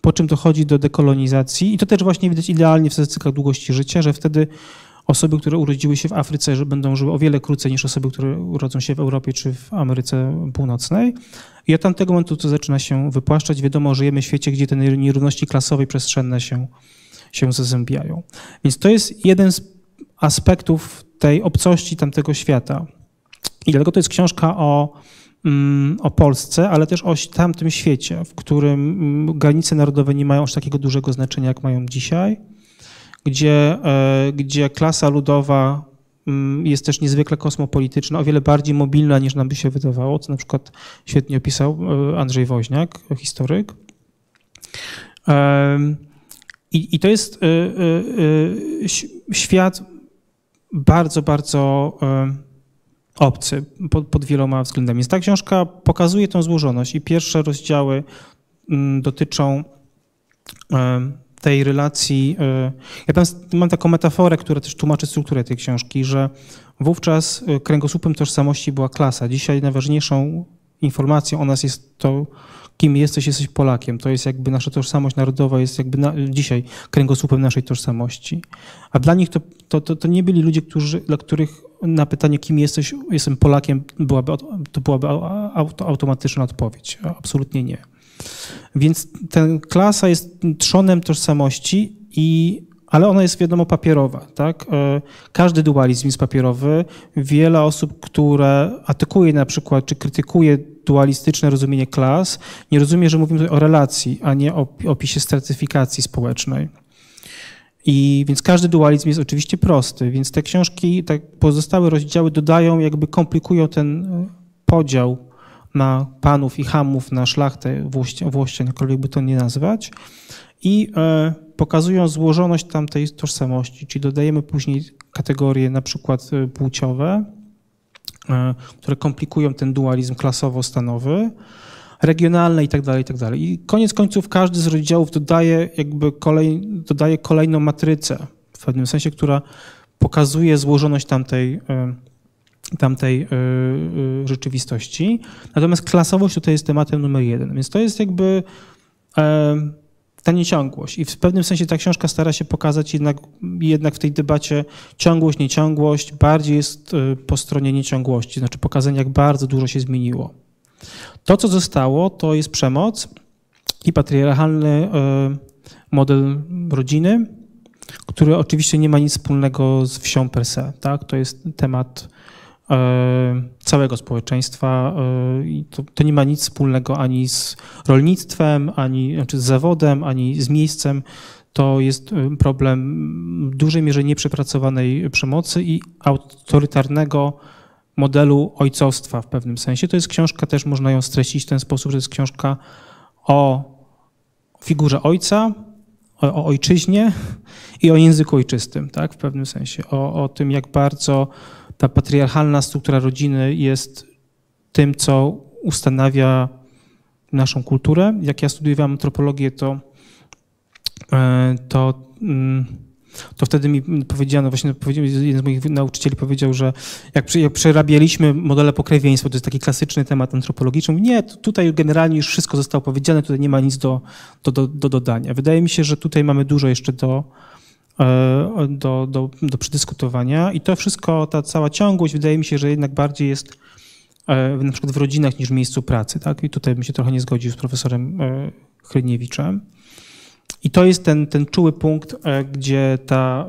po czym dochodzi do dekolonizacji. I to też właśnie widać idealnie w statystykach długości życia, że wtedy osoby, które urodziły się w Afryce, że będą żyły o wiele krócej niż osoby, które urodzą się w Europie czy w Ameryce Północnej. I od tamtego momentu to zaczyna się wypłaszczać. Wiadomo, żyjemy w świecie, gdzie te nierówności klasowe i przestrzenne się, się zazębiają. Więc to jest jeden z aspektów tej obcości tamtego świata. I dlatego to jest książka o, mm, o Polsce, ale też o tamtym świecie, w którym mm, granice narodowe nie mają aż takiego dużego znaczenia, jak mają dzisiaj, gdzie, e, gdzie klasa ludowa mm, jest też niezwykle kosmopolityczna, o wiele bardziej mobilna niż nam by się wydawało, co na przykład świetnie opisał e, Andrzej Woźniak, historyk. I, i to jest e, świat bardzo, bardzo obcy pod, pod, wieloma względami. Więc ta książka pokazuje tą złożoność i pierwsze rozdziały mm, dotyczą tej relacji. E, ja tam mam taką metaforę, która też tłumaczy strukturę tej książki, że wówczas e, kręgosłupem tożsamości była klasa. Dzisiaj najważniejszą informacją o nas jest to, kim jesteś, jesteś Polakiem. To jest jakby nasza tożsamość narodowa, jest jakby na, dzisiaj kręgosłupem naszej tożsamości. A dla nich to, to, to, to, nie byli ludzie, którzy, dla których na pytanie, kim jesteś, jestem Polakiem, byłaby, to byłaby auto, automatyczna odpowiedź. Absolutnie nie. Więc ten klasa jest trzonem tożsamości i ale ona jest wiadomo papierowa. Tak? E, każdy dualizm jest papierowy. Wiele osób, które atakuje na przykład, czy krytykuje dualistyczne rozumienie klas, nie rozumie, że mówimy o relacji, a nie o opisie stratyfikacji społecznej. I więc każdy dualizm jest oczywiście prosty, więc te książki, te pozostałe rozdziały dodają, jakby komplikują ten podział na panów i hamów, na szlachtę włościan, jakkolwiek by to nie nazwać. I e, pokazują złożoność tamtej tożsamości, czyli dodajemy później kategorie na przykład e, płciowe, e, które komplikują ten dualizm klasowo-stanowy, regionalne i tak dalej, i tak dalej. I koniec końców każdy z rozdziałów dodaje jakby kolej, dodaje kolejną matrycę, w pewnym sensie, która pokazuje złożoność tamtej, e, tamtej rzeczywistości. Natomiast klasowość tutaj jest tematem numer jeden. Więc to jest jakby ta nieciągłość. I w pewnym sensie ta książka stara się pokazać jednak, jednak w tej debacie ciągłość, nieciągłość, bardziej jest y, po stronie nieciągłości, znaczy pokazanie, jak bardzo dużo się zmieniło. To, co zostało, to jest przemoc i patriarchalny y, model rodziny, który oczywiście nie ma nic wspólnego z wsią per se. Tak? To jest temat całego społeczeństwa e, to, to, nie ma nic wspólnego ani z rolnictwem, ani znaczy z zawodem, ani z miejscem. To jest e, problem w dużej mierze nieprzepracowanej przemocy i autorytarnego modelu ojcostwa w pewnym sensie. To jest książka, też można ją streścić w ten sposób, że jest książka o figurze ojca, o, o ojczyźnie i o języku ojczystym, tak, w pewnym sensie. O, o tym, jak bardzo ta patriarchalna struktura rodziny jest tym, co ustanawia naszą kulturę. Jak ja studiowałem antropologię, to, e, to, mm, to wtedy mi powiedziano, właśnie jeden z moich nauczycieli powiedział, że jak, przerabialiśmy modele pokrewieństwa, to jest taki klasyczny temat antropologiczny, nie, tutaj generalnie już wszystko zostało powiedziane, tutaj nie ma nic do, do, do, do dodania. Wydaje mi się, że tutaj mamy dużo jeszcze do, do, do, do przedyskutowania i to wszystko, ta cała ciągłość, wydaje mi się, że jednak bardziej jest E, na przykład w rodzinach niż w miejscu pracy. Tak? I tutaj bym się trochę nie zgodził z profesorem e, Chryniewiczem. I to jest ten, ten czuły punkt, e, gdzie ta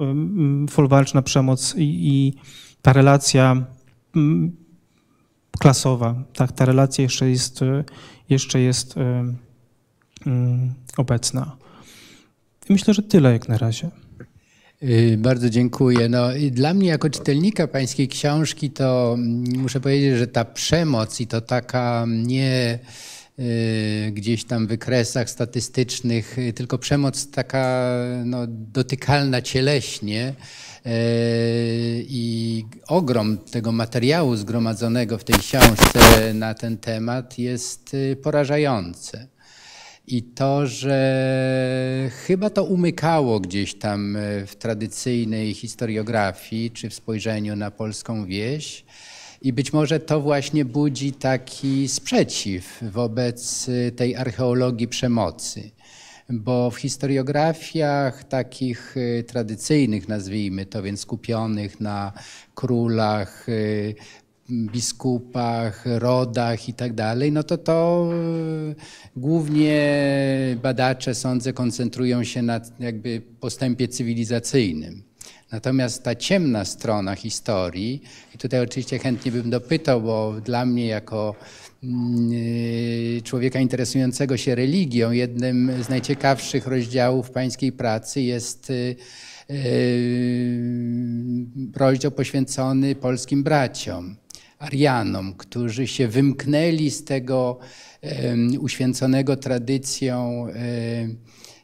folwarczna przemoc i, i ta relacja klasowa, tak, ta relacja jeszcze jest, jeszcze jest obecna. Myślę, że tyle jak na razie. Y, bardzo dziękuję. No, dla mnie jako czytelnika pańskiej książki to mm, muszę powiedzieć, że ta przemoc i to taka nie y, gdzieś tam wykresach statystycznych, y, tylko przemoc taka no, dotykalna cieleśnie i ogrom tego materiału zgromadzonego w tej książce na ten temat jest porażające. I to, że chyba to umykało gdzieś tam e, w tradycyjnej historiografii czy w spojrzeniu na polską wieś. I być może to właśnie budzi taki sprzeciw wobec e, tej archeologii przemocy. Bo w historiografiach takich e, tradycyjnych, nazwijmy to, więc skupionych na królach, biskupach, rodach i tak dalej, no to to e, głównie badacze, sądzę, koncentrują się na jakby postępie cywilizacyjnym. Natomiast ta ciemna strona historii, i tutaj oczywiście chętnie bym dopytał, bo dla mnie jako mm, e, człowieka interesującego się religią, jednym z najciekawszych rozdziałów pańskiej pracy jest e, rozdział poświęcony polskim braciom. Arianom, którzy się wymknęli z tego uświęconego tradycją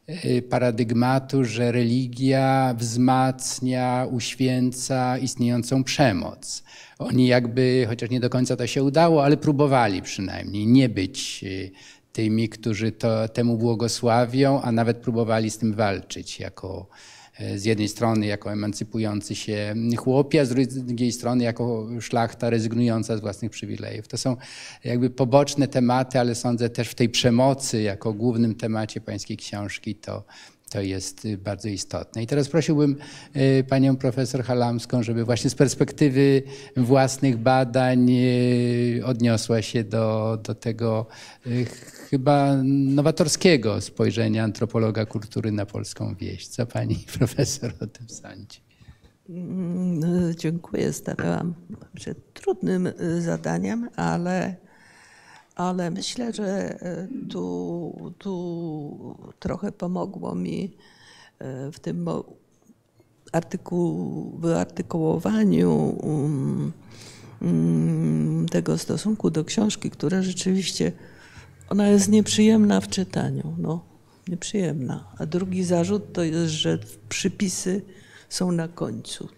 e, paradygmatu, że religia wzmacnia, uświęca istniejącą przemoc. Oni jakby, chociaż nie do końca to się udało, ale próbowali przynajmniej nie być e, tymi, którzy to, temu błogosławią, a nawet próbowali z tym walczyć jako E, z jednej strony jako emancypujący się chłopi, a z drugiej strony jako szlachta rezygnująca z własnych przywilejów. To są jakby poboczne tematy, ale sądzę też w tej przemocy jako głównym temacie pańskiej książki to, to jest y, bardzo istotne. I teraz prosiłbym y, panią profesor Halamską, żeby właśnie z perspektywy własnych badań y, odniosła się do, do tego chyba nowatorskiego spojrzenia antropologa kultury na polską wieś. Co pani <laughs> profesor o tym sądzi? Mm, dziękuję. Starałam się trudnym zadaniem, ale ale myślę, że e, tu, tu trochę pomogło mi e, w tym artykuł, wyartykułowaniu um, um, tego stosunku do książki, która rzeczywiście ona jest nieprzyjemna w czytaniu. No, nieprzyjemna. A drugi zarzut to jest, że przypisy są na końcu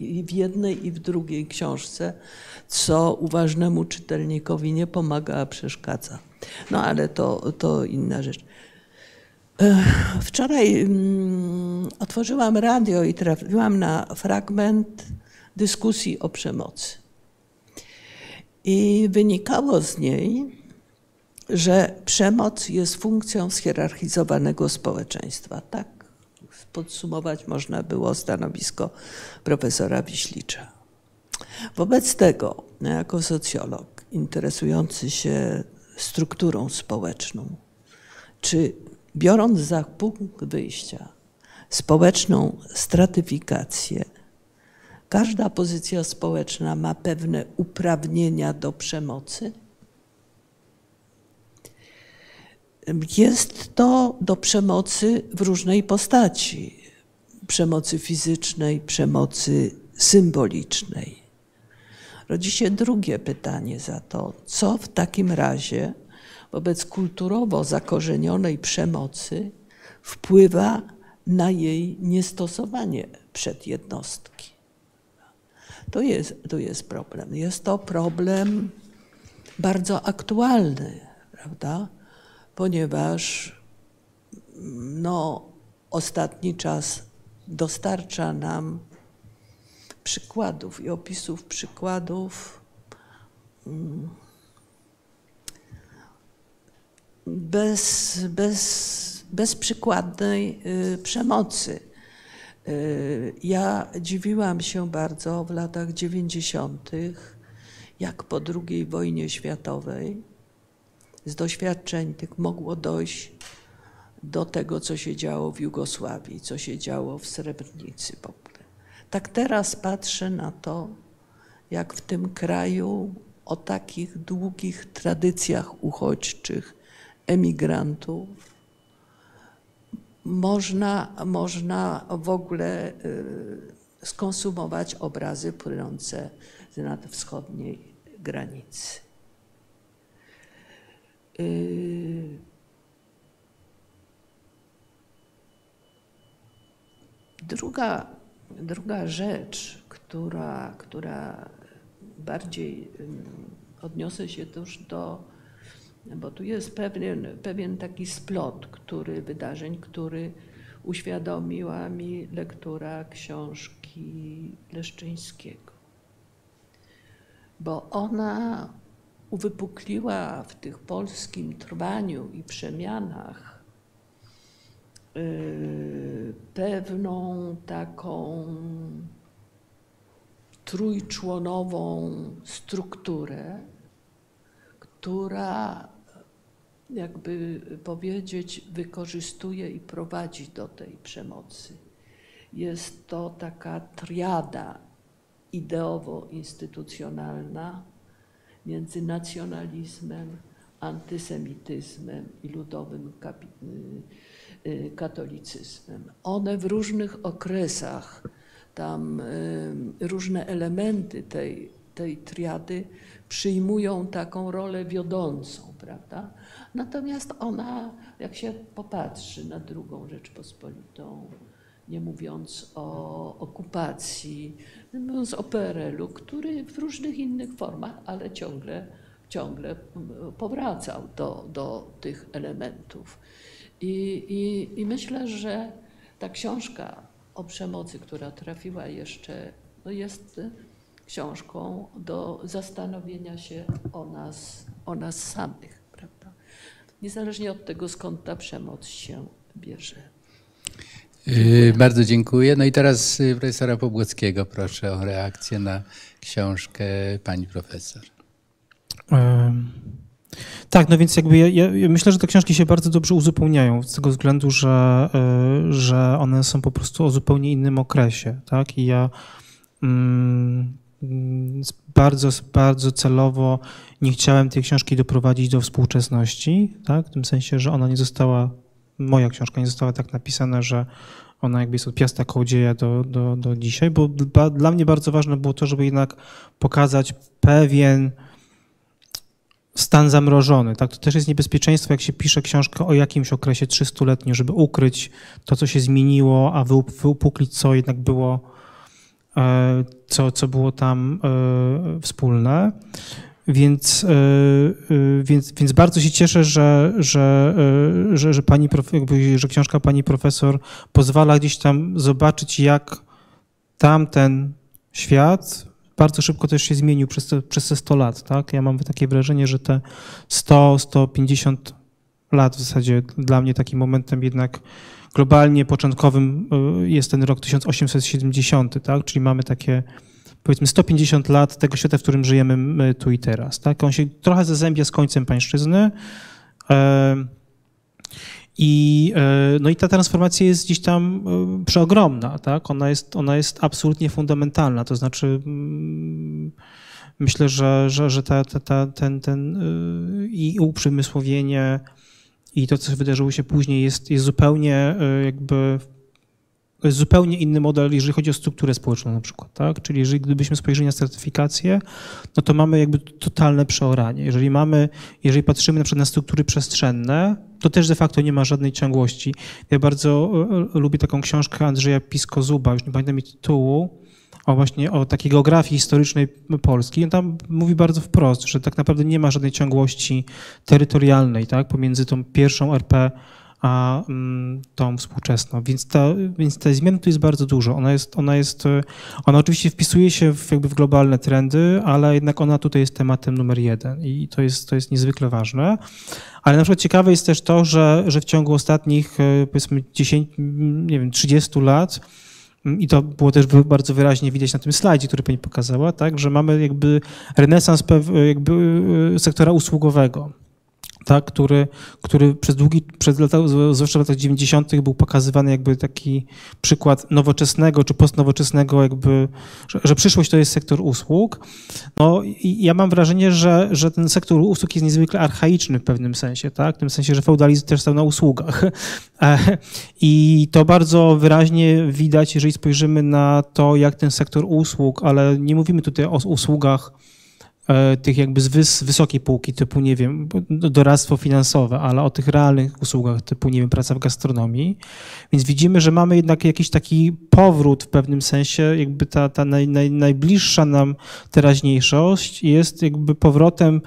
i w jednej, i w drugiej książce, co uważnemu czytelnikowi nie pomaga, a przeszkadza. No ale to, to inna rzecz. Wczoraj mm, otworzyłam radio i trafiłam na fragment dyskusji o przemocy. I wynikało z niej, że przemoc jest funkcją schierarchizowanego społeczeństwa. Tak podsumować można było stanowisko profesora Wiślicza. Wobec tego, jako socjolog interesujący się strukturą społeczną, czy biorąc za punkt wyjścia społeczną stratyfikację, każda pozycja społeczna ma pewne uprawnienia do przemocy? Jest to do przemocy w różnej postaci. Przemocy fizycznej, przemocy symbolicznej. Rodzi się drugie pytanie za to, co w takim razie wobec kulturowo zakorzenionej przemocy wpływa na jej niestosowanie przed jednostki. To jest, to jest problem. Jest to problem bardzo aktualny, prawda? Ponieważ no, ostatni czas dostarcza nam przykładów i opisów przykładów mm, bez, bez, bezprzykładnej y, przemocy. Y, ja dziwiłam się bardzo w latach 90., jak po II wojnie światowej z doświadczeń tych mogło dojść do tego, co się działo w Jugosławii, co się działo w Srebrnicy w ogóle. Tak teraz patrzę na to, jak w tym kraju o takich długich tradycjach uchodźczych, emigrantów, można, można w ogóle y, skonsumować obrazy płynące z nadwschodniej granicy. Y, druga, druga rzecz, która, która bardziej odniosę się też do, bo tu jest pewien, pewien taki splot który, wydarzeń, który uświadomiła mi lektura książki Leszczyńskiego. Bo ona uwypukliła w tych polskim trwaniu i przemianach yy, pewną taką trójczłonową strukturę, która jakby powiedzieć, wykorzystuje i prowadzi do tej przemocy. Jest to taka triada ideowo-instytucjonalna między nacjonalizmem, antysemityzmem i ludowym y, y, katolicyzmem. One w różnych okresach, tam y, różne elementy tej, tej triady przyjmują taką rolę wiodącą, prawda? Natomiast ona, jak się popatrzy na drugą Rzeczpospolitą, nie mówiąc o okupacji, nie mówiąc o PRL-u, który w różnych innych formach, ale ciągle, ciągle powracał do, do tych elementów. I, i, I myślę, że ta książka o przemocy, która trafiła jeszcze, no jest książką do zastanowienia się o nas, o nas samych, prawda? Niezależnie od tego, skąd ta przemoc się bierze. Yy, bardzo dziękuję. No i teraz y, profesora Pobłockiego proszę o reakcję na książkę pani profesor. Tak, no więc jakby ja, ja, myślę, że te książki się bardzo dobrze uzupełniają z tego względu, że, y, że one są po prostu o zupełnie innym okresie, tak? I ja mm, bardzo, bardzo celowo nie chciałem tej książki doprowadzić do współczesności, tak? W tym sensie, że ona nie została, moja książka nie została tak napisana, że ona jakby jest od piasta kołodzieja do, do, do dzisiaj, bo dla mnie bardzo ważne było to, żeby jednak pokazać pewien stan zamrożony. Tak? To też jest niebezpieczeństwo, jak się pisze książkę o jakimś okresie 300-letnim, żeby ukryć to, co się zmieniło, a wyupuklić, co jednak było, e, co, co było tam e, wspólne. Więc, e, więc, więc bardzo się cieszę, że, że, że, że, pani, że książka pani profesor pozwala gdzieś tam zobaczyć, jak tamten świat bardzo szybko też się zmienił przez te, przez te 100 lat. Tak? Ja mam takie wrażenie, że te 100-150 lat w zasadzie dla mnie takim momentem jednak globalnie początkowym jest ten rok 1870, tak? czyli mamy takie powiedzmy 150 lat tego świata, w którym żyjemy tu i teraz. Tak? On się trochę zazębia z końcem pańszczyzny. I, e, no i ta transformacja jest gdzieś tam e, przeogromna, tak? Ona jest, ona jest absolutnie fundamentalna, to znaczy mm, myślę, że, że, że ta, ta, ta, ten, ten e, i uprzemysłowienie i to, co wydarzyło się później jest, jest zupełnie jakby to jest zupełnie inny model, jeżeli chodzi o strukturę społeczną na przykład, tak? Czyli jeżeli gdybyśmy spojrzeli na certyfikację, no to mamy jakby totalne przeoranie. Jeżeli mamy, jeżeli patrzymy na przykład na struktury przestrzenne, to też de facto nie ma żadnej ciągłości. Ja bardzo e, e, lubię taką książkę Andrzeja Pisko-Zuba, już nie pamiętam jej tytułu, o właśnie o takiej geografii historycznej Polski. On tam mówi bardzo wprost, że tak naprawdę nie ma żadnej ciągłości terytorialnej, tak? Pomiędzy tą pierwszą RP a mm, tą współczesną. Więc, ta, więc tej zmiany tu jest bardzo dużo. Ona jest, ona jest, ona oczywiście wpisuje się w, jakby w globalne trendy, ale jednak ona tutaj jest tematem numer jeden i to jest, to jest niezwykle ważne. Ale na przykład ciekawe jest też to, że, że w ciągu ostatnich e, powiedzmy 10, nie wiem, 30 lat i to było też bardzo wyraźnie widać na tym slajdzie, który pani pokazała, tak, że mamy jakby renesans jakby e, sektora usługowego tak, który, który przez długi, przez lata, zwłaszcza w latach 90. był pokazywany jakby taki przykład nowoczesnego czy postnowoczesnego jakby, że, że przyszłość to jest sektor usług. No i ja mam wrażenie, że, że ten sektor usług jest niezwykle archaiczny w pewnym sensie, tak, w tym sensie, że feudalizm też stał na usługach. <laughs> E, I to bardzo wyraźnie widać, jeżeli spojrzymy na to, jak ten sektor usług, ale nie mówimy tutaj o usługach tych jakby z wys, wysokiej półki, typu, nie wiem, doradztwo finansowe, ale o tych realnych usługach, typu, nie wiem, praca w gastronomii. Więc widzimy, że mamy jednak jakiś taki powrót w pewnym sensie, jakby ta, ta naj, naj, najbliższa nam teraźniejszość jest jakby powrotem,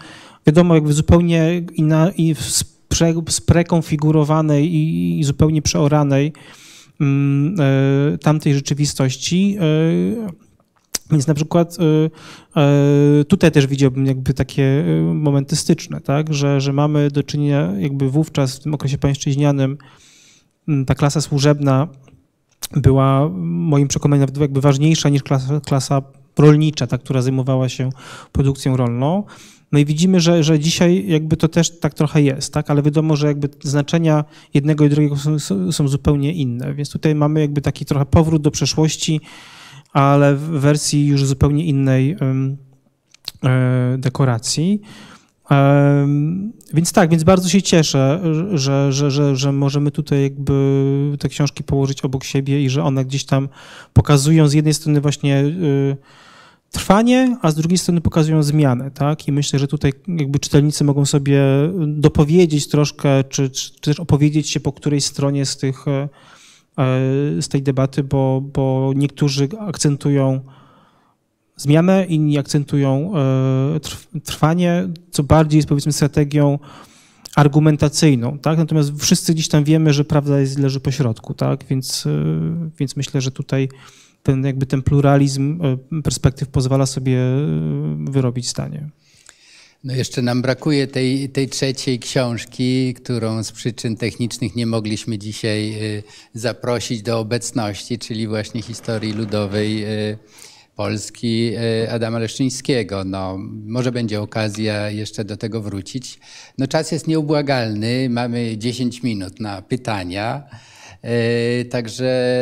wiadomo, jakby zupełnie inna, i spre, sprekonfigurowanej i, i zupełnie przeoranej mm, e, tamtej rzeczywistości, e, więc na przykład y, y, tutaj też widziałbym jakby takie y, momenty styczne, tak? że, że mamy do czynienia jakby wówczas w tym okresie pańszczyźnianym mm, ta klasa służebna była moim przekonaniem nawet jakby ważniejsza niż klasa, klasa rolnicza, ta, która zajmowała się produkcją rolną. No i widzimy, że, że dzisiaj jakby to też tak trochę jest, tak? ale wiadomo, że jakby znaczenia jednego i drugiego są, są zupełnie inne. Więc tutaj mamy jakby taki trochę powrót do przeszłości, ale w wersji już zupełnie innej e, dekoracji. Więc tak, więc bardzo się cieszę, że, że, że, że możemy tutaj jakby te książki położyć obok siebie i że one gdzieś tam pokazują z jednej strony właśnie y, trwanie, a z drugiej strony pokazują zmianę, tak? I myślę, że tutaj jakby czytelnicy mogą sobie dopowiedzieć troszkę, czy, czy też opowiedzieć się po której stronie z tych e, z tej debaty, bo, bo niektórzy akcentują zmianę, inni akcentują e, trwanie, co bardziej jest powiedzmy strategią argumentacyjną, tak? Natomiast wszyscy gdzieś tam wiemy, że prawda jest, leży po środku, tak? Więc, e, więc myślę, że tutaj ten jakby ten pluralizm e, perspektyw pozwala sobie wyrobić stanie. No jeszcze nam brakuje tej, tej trzeciej książki, którą z przyczyn technicznych nie mogliśmy dzisiaj y, zaprosić do obecności, czyli właśnie historii ludowej y, Polski y, Adama Leszczyńskiego. No, może będzie okazja jeszcze do tego wrócić. No, czas jest nieubłagalny, mamy 10 minut na pytania. E, także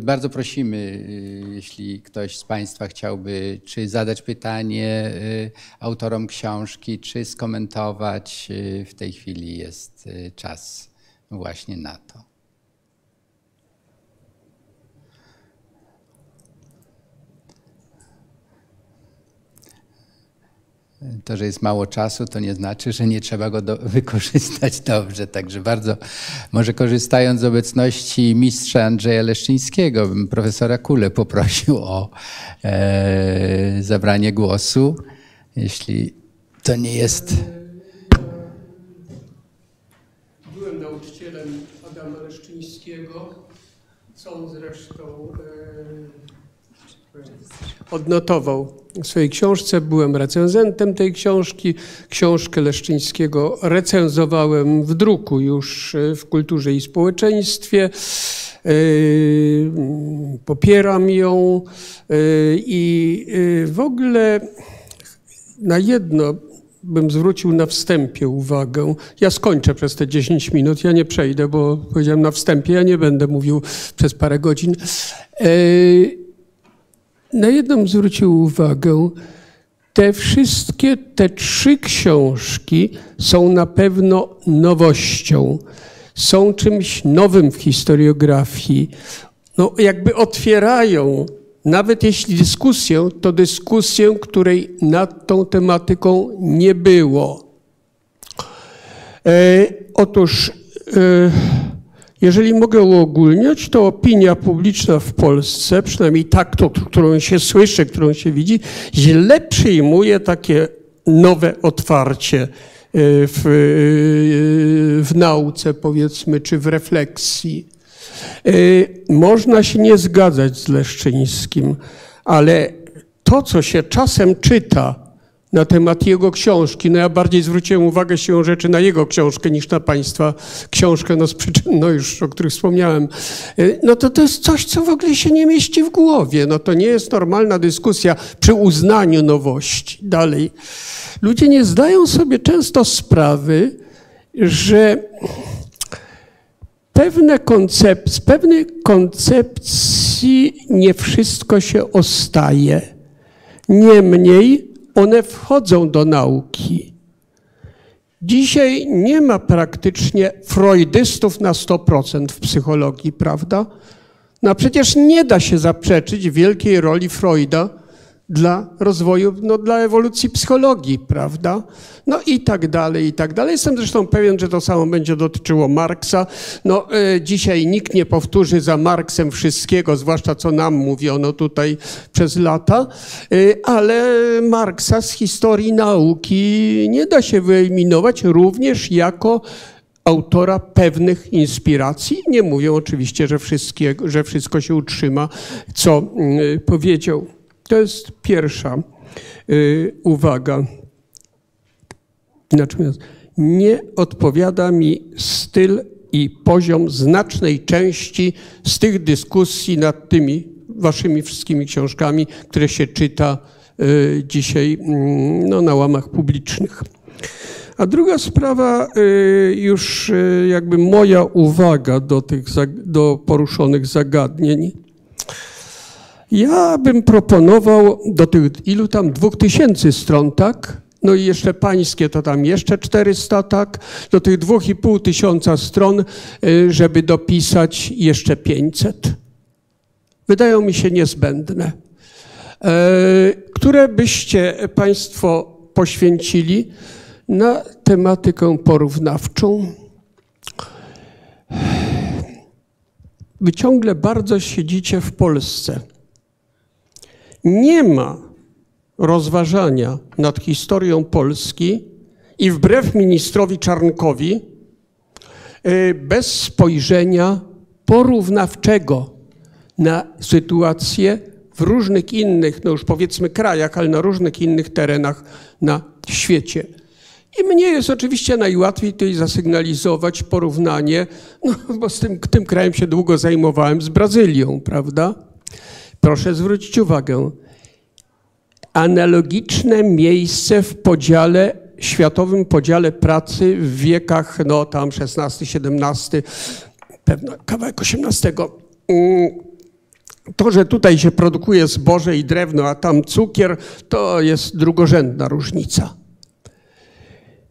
bardzo prosimy, e, jeśli ktoś z Państwa chciałby czy zadać pytanie e, autorom książki, czy skomentować, w tej chwili jest czas właśnie na to. To, że jest mało czasu, to nie znaczy, że nie trzeba go do, <laughs> wykorzystać dobrze. Także bardzo, może korzystając z obecności mistrza Andrzeja Leszczyńskiego, bym profesora Kule poprosił o e, zabranie głosu, jeśli to nie jest. Byłem nauczycielem Adama Leszczyńskiego, co on zresztą e, odnotował w swojej książce, byłem recenzentem tej książki. Książkę Leszczyńskiego recenzowałem w druku już e, w kulturze i społeczeństwie. E, popieram ją e, i w ogóle na jedno bym zwrócił na wstępie uwagę. Ja skończę przez te 10 minut, ja nie przejdę, bo powiedziałem na wstępie, ja nie będę mówił przez parę godzin. Na jedną zwrócił uwagę, te wszystkie, te trzy książki są na pewno nowością, są czymś nowym w historiografii. no jakby otwierają, nawet jeśli dyskusję, to dyskusję, której nad tą tematyką nie było. E, otóż, e, jeżeli mogę uogólniać, to opinia publiczna w Polsce, przynajmniej tak, którą się słyszy, którą się widzi, źle przyjmuje takie nowe otwarcie w, w nauce, powiedzmy, czy w refleksji. Można się nie zgadzać z Leszczyńskim, ale to, co się czasem czyta na temat jego książki, no ja bardziej zwróciłem uwagę siłą rzeczy na jego książkę niż na państwa książkę, no z przyczyn, no już o których wspomniałem, no to to jest coś, co w ogóle się nie mieści w głowie. No to nie jest normalna dyskusja przy uznaniu nowości. Dalej. Ludzie nie zdają sobie często sprawy, że pewne koncep z pewnej koncepcji nie wszystko się ostaje. Niemniej one wchodzą do nauki. Dzisiaj nie ma praktycznie freudystów na 100% w psychologii, prawda? No przecież nie da się zaprzeczyć wielkiej roli Freuda dla rozwoju, no dla ewolucji psychologii, prawda? No i tak dalej, i tak dalej. Jestem zresztą pewien, że to samo będzie dotyczyło Marksa. No e, dzisiaj nikt nie powtórzy za Marksem wszystkiego, zwłaszcza co nam mówiono tutaj przez lata, e, ale Marksa z historii nauki nie da się wyeliminować również jako autora pewnych inspiracji. Nie mówię oczywiście, że, wszystkiego, że wszystko się utrzyma, co mm, powiedział. To jest pierwsza y, uwaga. Natomiast nie odpowiada mi styl i poziom znacznej części z tych dyskusji nad tymi waszymi wszystkimi książkami, które się czyta y, dzisiaj mm, no, na łamach publicznych. A druga sprawa, y, już jakby moja uwaga do tych do poruszonych zagadnień. Ja bym proponował do tych ilu tam dwóch tysięcy stron, tak? No i jeszcze pańskie to tam jeszcze 400, tak? Do tych dwóch i pół tysiąca stron, y, żeby dopisać jeszcze 500. Wydają mi się niezbędne. E, które byście państwo poświęcili na tematykę porównawczą? Wy ciągle bardzo siedzicie w Polsce nie ma rozważania nad historią Polski i wbrew ministrowi Czarnkowi y, bez spojrzenia porównawczego na sytuację w różnych innych, no już powiedzmy krajach, ale na różnych innych terenach na świecie. I mnie jest oczywiście najłatwiej tutaj zasygnalizować porównanie, no bo z tym, tym krajem się długo zajmowałem, z Brazylią, prawda? Proszę zwrócić uwagę, analogiczne miejsce w podziale, światowym podziale pracy w wiekach, no tam XVI, XVII, pewno kawałek XVIII. Mm, to, że tutaj się produkuje zboże i drewno, a tam cukier, to jest drugorzędna różnica.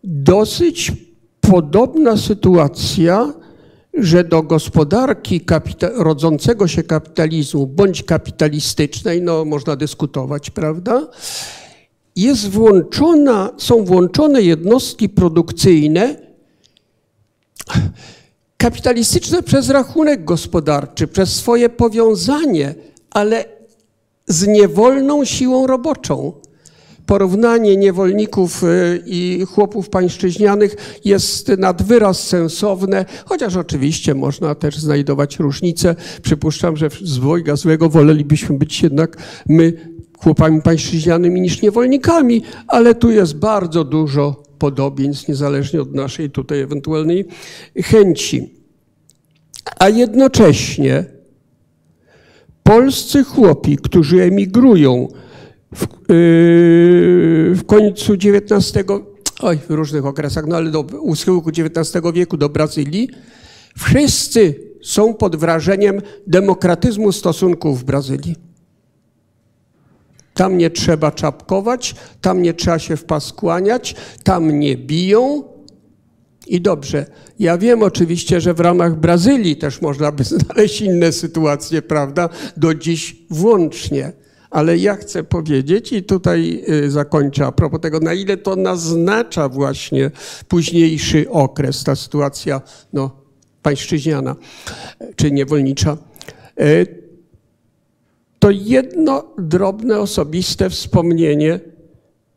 Dosyć podobna sytuacja że do gospodarki rodzącego się kapitalizmu bądź kapitalistycznej, no można dyskutować, prawda, jest włączona, są włączone jednostki produkcyjne kapitalistyczne przez rachunek gospodarczy, przez swoje powiązanie, ale z niewolną siłą roboczą porównanie niewolników y, i chłopów pańszczyźnianych jest nad wyraz sensowne, chociaż oczywiście można też znajdować różnice. Przypuszczam, że z dwojga złego wolelibyśmy być jednak my chłopami pańszczyźnianymi niż niewolnikami, ale tu jest bardzo dużo podobieństw, niezależnie od naszej tutaj ewentualnej chęci. A jednocześnie polscy chłopi, którzy emigrują w, yy, w końcu XIX, oj, w różnych okresach, no ale do, u schyłku XIX wieku do Brazylii, wszyscy są pod wrażeniem demokratyzmu stosunków w Brazylii. Tam nie trzeba czapkować, tam nie trzeba się w pas kłaniać, tam nie biją I dobrze. Ja wiem oczywiście, że w ramach Brazylii też można by <laughs> znaleźć inne sytuacje, prawda? Do dziś włącznie. Ale ja chcę powiedzieć i tutaj y, zakończę a propos tego, na ile to naznacza właśnie późniejszy okres, ta sytuacja no, pańszczyźniana czy niewolnicza. Y, to jedno drobne, osobiste wspomnienie,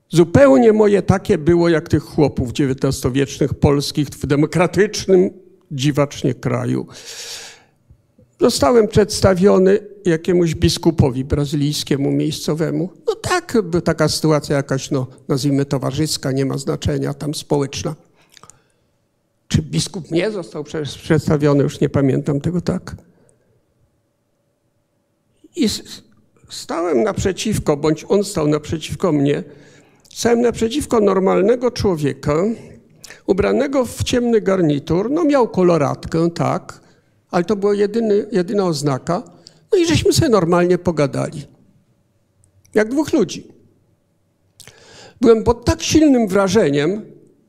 zupełnie moje takie było jak tych chłopów XIX-wiecznych polskich w demokratycznym dziwacznie kraju. Zostałem przedstawiony jakiemuś biskupowi brazylijskiemu, miejscowemu. No tak, taka sytuacja jakaś, no nazwijmy towarzyska, nie ma znaczenia, tam społeczna. Czy biskup nie został przedstawiony, już nie pamiętam tego tak. I stałem naprzeciwko, bądź on stał naprzeciwko mnie, stałem naprzeciwko normalnego człowieka, ubranego w ciemny garnitur, no miał koloratkę, tak, ale to była jedyny, jedyna oznaka. No i żeśmy sobie normalnie pogadali. Jak dwóch ludzi. Byłem pod tak silnym wrażeniem,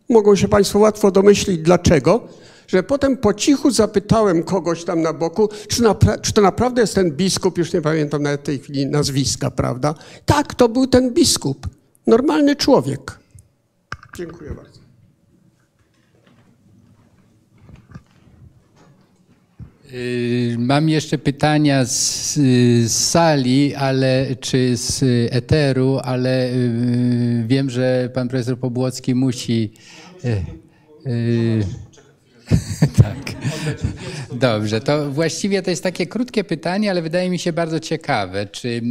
mogą się Państwo łatwo domyślić dlaczego, że potem po cichu zapytałem kogoś tam na boku, czy, czy, to naprawdę jest ten biskup, już nie pamiętam nawet tej chwili nazwiska, prawda? Tak, to był ten biskup. Normalny człowiek. Dziękuję bardzo. Mam jeszcze pytania z, z, sali, ale czy z eteru, ale y, wiem, że pan profesor Pobłocki musi. Y, <laughs> tak. Dobrze, to właściwie to jest takie krótkie pytanie, ale wydaje mi się bardzo ciekawe. Czy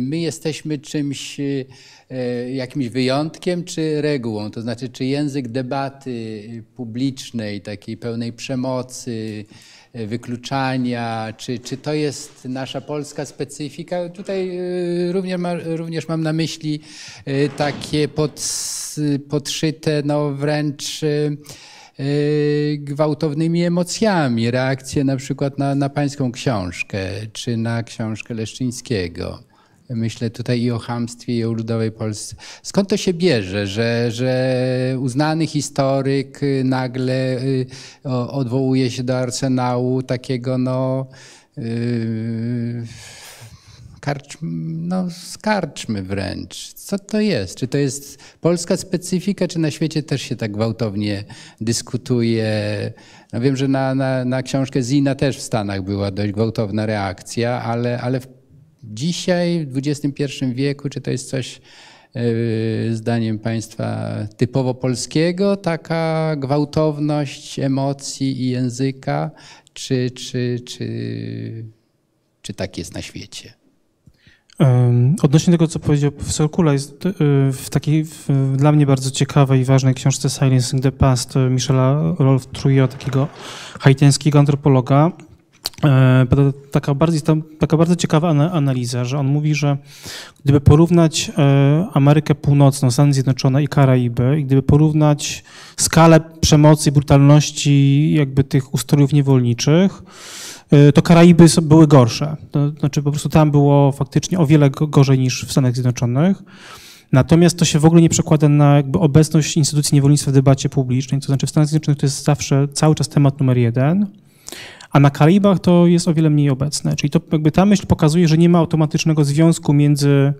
my jesteśmy czymś, jakimś wyjątkiem, czy regułą? To znaczy, czy język debaty publicznej, takiej pełnej przemocy, wykluczania, czy, czy to jest nasza polska specyfika? Tutaj y, również, ma, również mam na myśli y, takie pod, podszyte no wręcz gwałtownymi emocjami, reakcje na przykład na, na pańską książkę, czy na książkę Leszczyńskiego. Myślę tutaj i o hamstwie, i o ludowej Polsce. Skąd to się bierze, że, że uznany historyk nagle y, odwołuje się do arsenału takiego no, yy, karcz, no skarczmy wręcz. Co to jest? Czy to jest polska specyfika, czy na świecie też się tak gwałtownie dyskutuje? No wiem, że na, na, na książkę Zina też w Stanach była dość gwałtowna reakcja, ale, ale w dzisiaj, w XXI wieku, czy to jest coś e, zdaniem Państwa typowo polskiego, taka gwałtowność emocji i języka, czy, czy, czy, czy tak jest na świecie? Odnośnie tego, co powiedział profesor Kula, jest e, w takiej w, dla mnie bardzo ciekawej i ważnej książce Silencing the Past Michela Rolf Trujillo, takiego haitiańskiego antropologa, taka, bardziej, taka bardzo ciekawa analiza, że on mówi, że gdyby porównać e, Amerykę Północną, Stany Zjednoczone i Karaiby, i gdyby porównać skalę przemocy i brutalności jakby tych ustrojów niewolniczych, e, to Karaiby były gorsze. To znaczy po prostu tam było faktycznie o wiele gorzej niż w Stanach Zjednoczonych. Natomiast to się w ogóle nie przekłada na jakby obecność instytucji niewolnictwa w debacie publicznej. To znaczy w Stanach Zjednoczonych to jest zawsze cały czas temat numer jeden a na Karaibach to jest o wiele mniej obecne. Czyli to jakby ta myśl pokazuje, że nie ma automatycznego związku między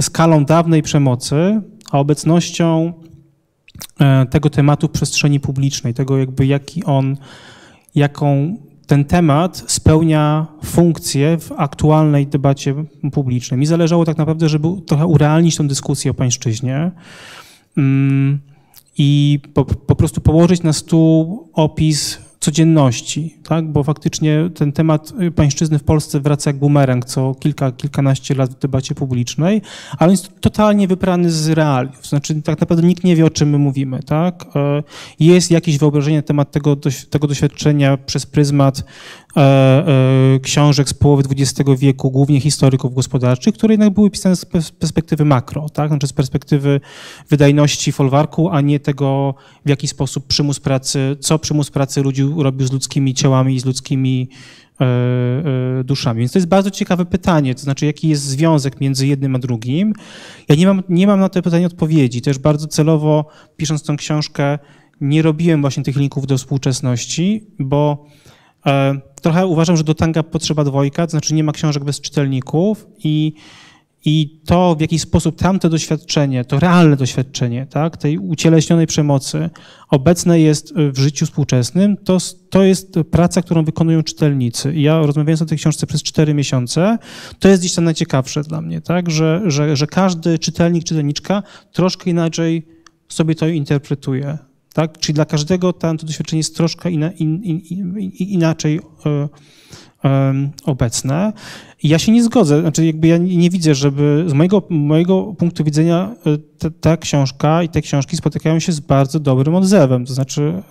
skalą dawnej przemocy, a obecnością e, tego tematu w przestrzeni publicznej, tego jakby jaki on, jaką ten temat spełnia funkcję w aktualnej debacie publicznej. Mi zależało tak naprawdę, żeby trochę urealnić tę dyskusję o pańszczyźnie mm, i po, po prostu położyć na stół opis codzienności, tak? bo faktycznie ten temat pańszczyzny w Polsce wraca jak bumerang co kilka, kilkanaście lat w debacie publicznej, ale jest totalnie wyprany z realiów. Znaczy tak naprawdę nikt nie wie, o czym my mówimy. Tak? E, jest jakieś wyobrażenie na temat tego, tego doświadczenia przez pryzmat książek z połowy XX wieku, głównie historyków gospodarczych, które jednak były pisane z perspektywy makro, tak? znaczy z perspektywy wydajności folwarku, a nie tego, w jaki sposób przymus pracy, co przymus pracy ludzi robił z ludzkimi ciałami i z ludzkimi e, e, duszami. Więc to jest bardzo ciekawe pytanie, to znaczy jaki jest związek między jednym a drugim. Ja nie mam, nie mam na to pytanie odpowiedzi. Też bardzo celowo, pisząc tę książkę, nie robiłem właśnie tych linków do współczesności, bo e, trochę uważam, że do tanga potrzeba dwojga, to znaczy nie ma książek bez czytelników i i to, w jaki sposób tamte doświadczenie, to realne doświadczenie tak, tej ucieleśnionej przemocy obecne jest w życiu współczesnym, to, to jest praca, którą wykonują czytelnicy. I ja rozmawiając o tej książce przez cztery miesiące, to jest gdzieś tam najciekawsze dla mnie, tak, że, że, że każdy czytelnik, czytelniczka troszkę inaczej sobie to interpretuje. Tak? Czyli dla każdego tam to doświadczenie jest troszkę in, in, in, inaczej e, obecne. I ja się nie zgodzę, znaczy jakby ja nie widzę, żeby z mojego, mojego punktu widzenia e, ta książka i te książki spotykają się z bardzo dobrym odzewem, to znaczy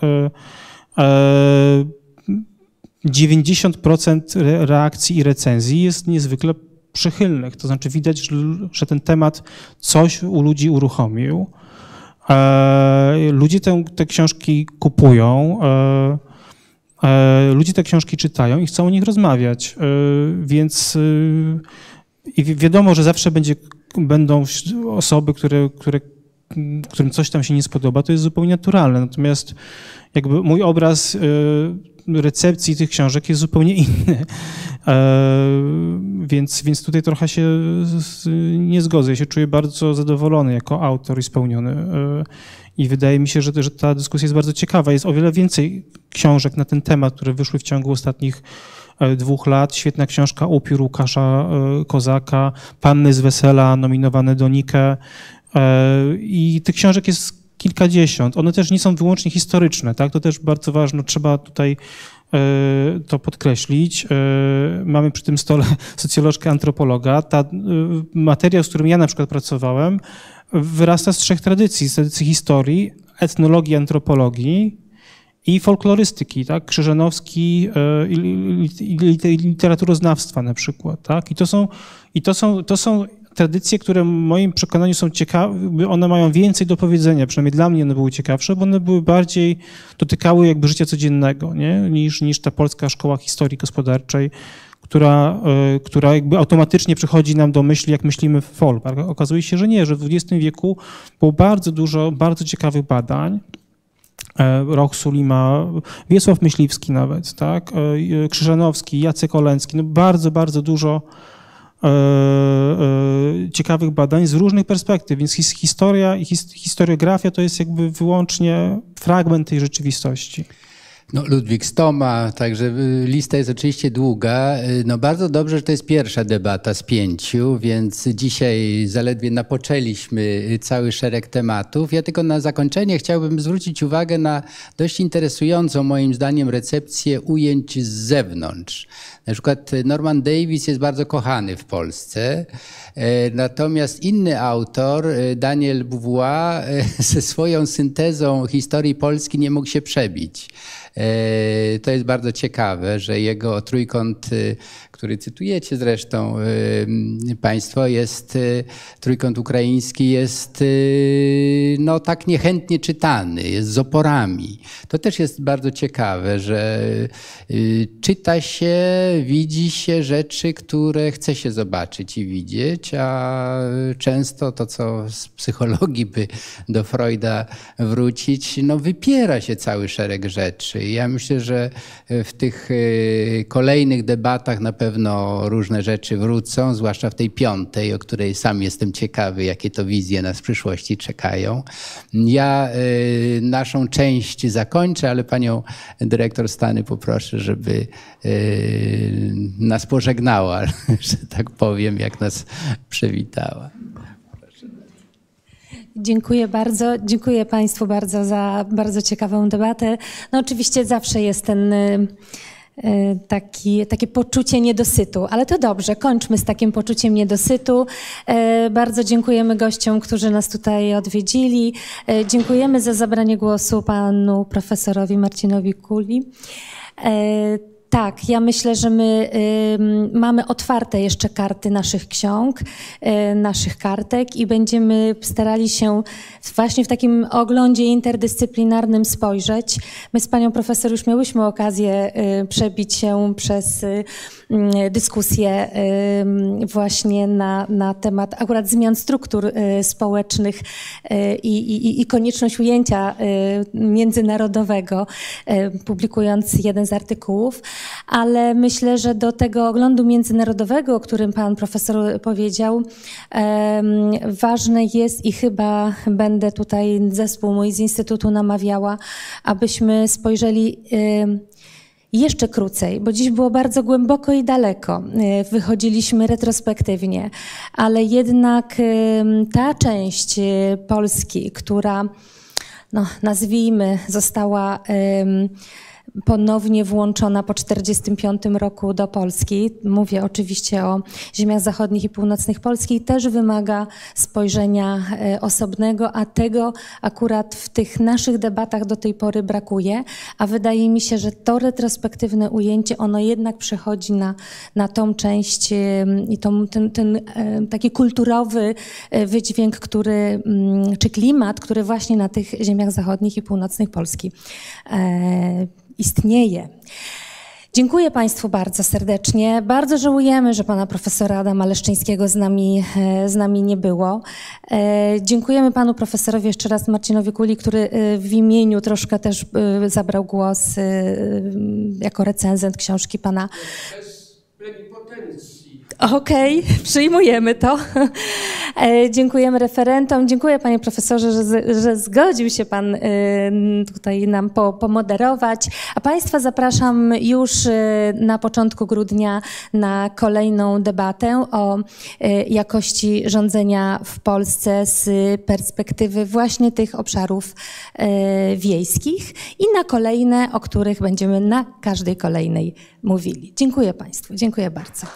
90% e, reakcji i recenzji jest niezwykle przychylnych, to znaczy widać, że ten temat coś u ludzi uruchomił. Ludzie te, te książki kupują. E, ludzie te książki czytają i chcą o nich rozmawiać, e, więc e, i wiadomo, że zawsze będzie, będą osoby, które, które, którym coś tam się nie spodoba, to jest zupełnie naturalne. Natomiast jakby mój obraz recepcji tych książek jest zupełnie inny. Więc, więc tutaj trochę się nie zgodzę. Ja się czuję bardzo zadowolony jako autor i spełniony. I wydaje mi się, że, że ta dyskusja jest bardzo ciekawa. Jest o wiele więcej książek na ten temat, które wyszły w ciągu ostatnich e, dwóch lat. Świetna książka Upiór Łukasza e, Kozaka, Panny z Wesela nominowane do Nike. E, I tych książek jest kilkadziesiąt. One też nie są wyłącznie historyczne, tak? To też bardzo ważne, trzeba tutaj to podkreślić. Mamy przy tym stole socjolożkę, antropologa. Ta materiał, z którym ja na przykład pracowałem, wyrasta z trzech tradycji. Z tradycji historii, etnologii, antropologii i folklorystyki, tak? Krzyżanowski e, i literaturoznawstwa na przykład, tak? I to są, i to są, to są tradycje, które w moim przekonaniu są ciekawe, one mają więcej do powiedzenia, przynajmniej dla mnie one były ciekawsze, bo one były bardziej, dotykały jakby życia codziennego, nie? Niż, niż ta polska szkoła historii gospodarczej, która, e, która jakby automatycznie przychodzi nam do myśli, jak myślimy w folk. Okazuje się, że nie, że w XX wieku było bardzo dużo bardzo ciekawych badań. E, Roch Sulima, Wiesław Myśliwski nawet, tak? E, Krzyżanowski, Jacek Oleński, no bardzo, bardzo dużo ciekawych badań z różnych perspektyw, więc historia i historiografia to jest jakby wyłącznie fragment tej rzeczywistości. No, Ludwik Stoma, także y, lista jest oczywiście długa. Y, no, bardzo dobrze, że to jest pierwsza debata z pięciu, więc dzisiaj zaledwie napoczęliśmy cały szereg tematów. Ja tylko na zakończenie chciałbym zwrócić uwagę na dość interesującą, moim zdaniem, recepcję ujęć z zewnątrz. Na przykład Norman Davis jest bardzo kochany w Polsce, e, natomiast inny autor, e, Daniel Beauvoir, e, <laughs> ze swoją syntezą historii Polski nie mógł się przebić. To jest bardzo ciekawe, że jego trójkąt który cytujecie zresztą y, Państwo, jest y, trójkąt ukraiński, jest y, no, tak niechętnie czytany, jest z oporami. To też jest bardzo ciekawe, że czyta się, widzi się rzeczy, które chce się zobaczyć i widzieć, a często to, co z psychologii by do Freuda wrócić, no wypiera się cały szereg rzeczy. Ja myślę, że w tych kolejnych debatach na pewno pewno różne rzeczy wrócą, zwłaszcza w tej piątej, o której sam jestem ciekawy, jakie to wizje nas w przyszłości czekają. Ja y, naszą część zakończę, ale panią dyrektor Stany poproszę, żeby y, nas pożegnała, <laughs> że tak powiem, jak nas przywitała. Dziękuję bardzo. Dziękuję Państwu bardzo za bardzo ciekawą debatę. No oczywiście zawsze jest ten y, taki, takie poczucie niedosytu. Ale to dobrze, kończmy z takim poczuciem niedosytu. E, bardzo dziękujemy gościom, którzy nas tutaj odwiedzili. E, dziękujemy za zabranie głosu panu profesorowi Marcinowi Kuli. Tak, ja myślę, że my y, mamy otwarte jeszcze karty naszych ksiąg, y, naszych kartek i będziemy starali się właśnie w takim oglądzie interdyscyplinarnym spojrzeć. My z panią profesor już miałyśmy okazję y, przebić się przez y, y, dyskusję właśnie na, na temat akurat zmian struktur y, społecznych i, i, konieczność ujęcia międzynarodowego, publikując jeden z artykułów ale myślę, że do tego oglądu międzynarodowego, o którym pan profesor powiedział, ważne jest i chyba będę tutaj zespół mój z Instytutu namawiała, abyśmy spojrzeli jeszcze krócej, bo dziś było bardzo głęboko i daleko. E, Wychodziliśmy retrospektywnie, ale jednak ta część e, Polski, która, no, nazwijmy, została em, ponownie włączona po 1945 roku do Polski. Mówię oczywiście o ziemiach zachodnich i północnych Polski. Też wymaga spojrzenia e, osobnego, a tego akurat w tych naszych debatach do tej pory brakuje. A wydaje mi się, że to retrospektywne ujęcie, ono jednak przechodzi na, na tą część i tą, ten, ten taki kulturowy e, wydźwięk, który, mm, czy klimat, który właśnie na tych ziemiach zachodnich i północnych Polski e, istnieje. Dziękuję Państwu bardzo serdecznie. Bardzo żałujemy, że pana profesora Adama Leszczyńskiego z nami, e, z nami nie było. E, Dziękujemy panu profesorowi jeszcze raz Marcinowi Kuli, który e, w imieniu troszkę też zabrał głos jako recenzent książki pana Bez Okej, <laughs> przyjmujemy to. <laughs> E, Dziękujemy referentom. Dziękuję panie profesorze, że, że zgodził się pan e, tutaj nam po, pomoderować. A państwa zapraszam już e, na początku grudnia na kolejną debatę o e, jakości rządzenia w Polsce z perspektywy właśnie tych obszarów wiejskich i na kolejne, o których będziemy na każdej kolejnej mówili. Dziękuję państwu. Dziękuję bardzo.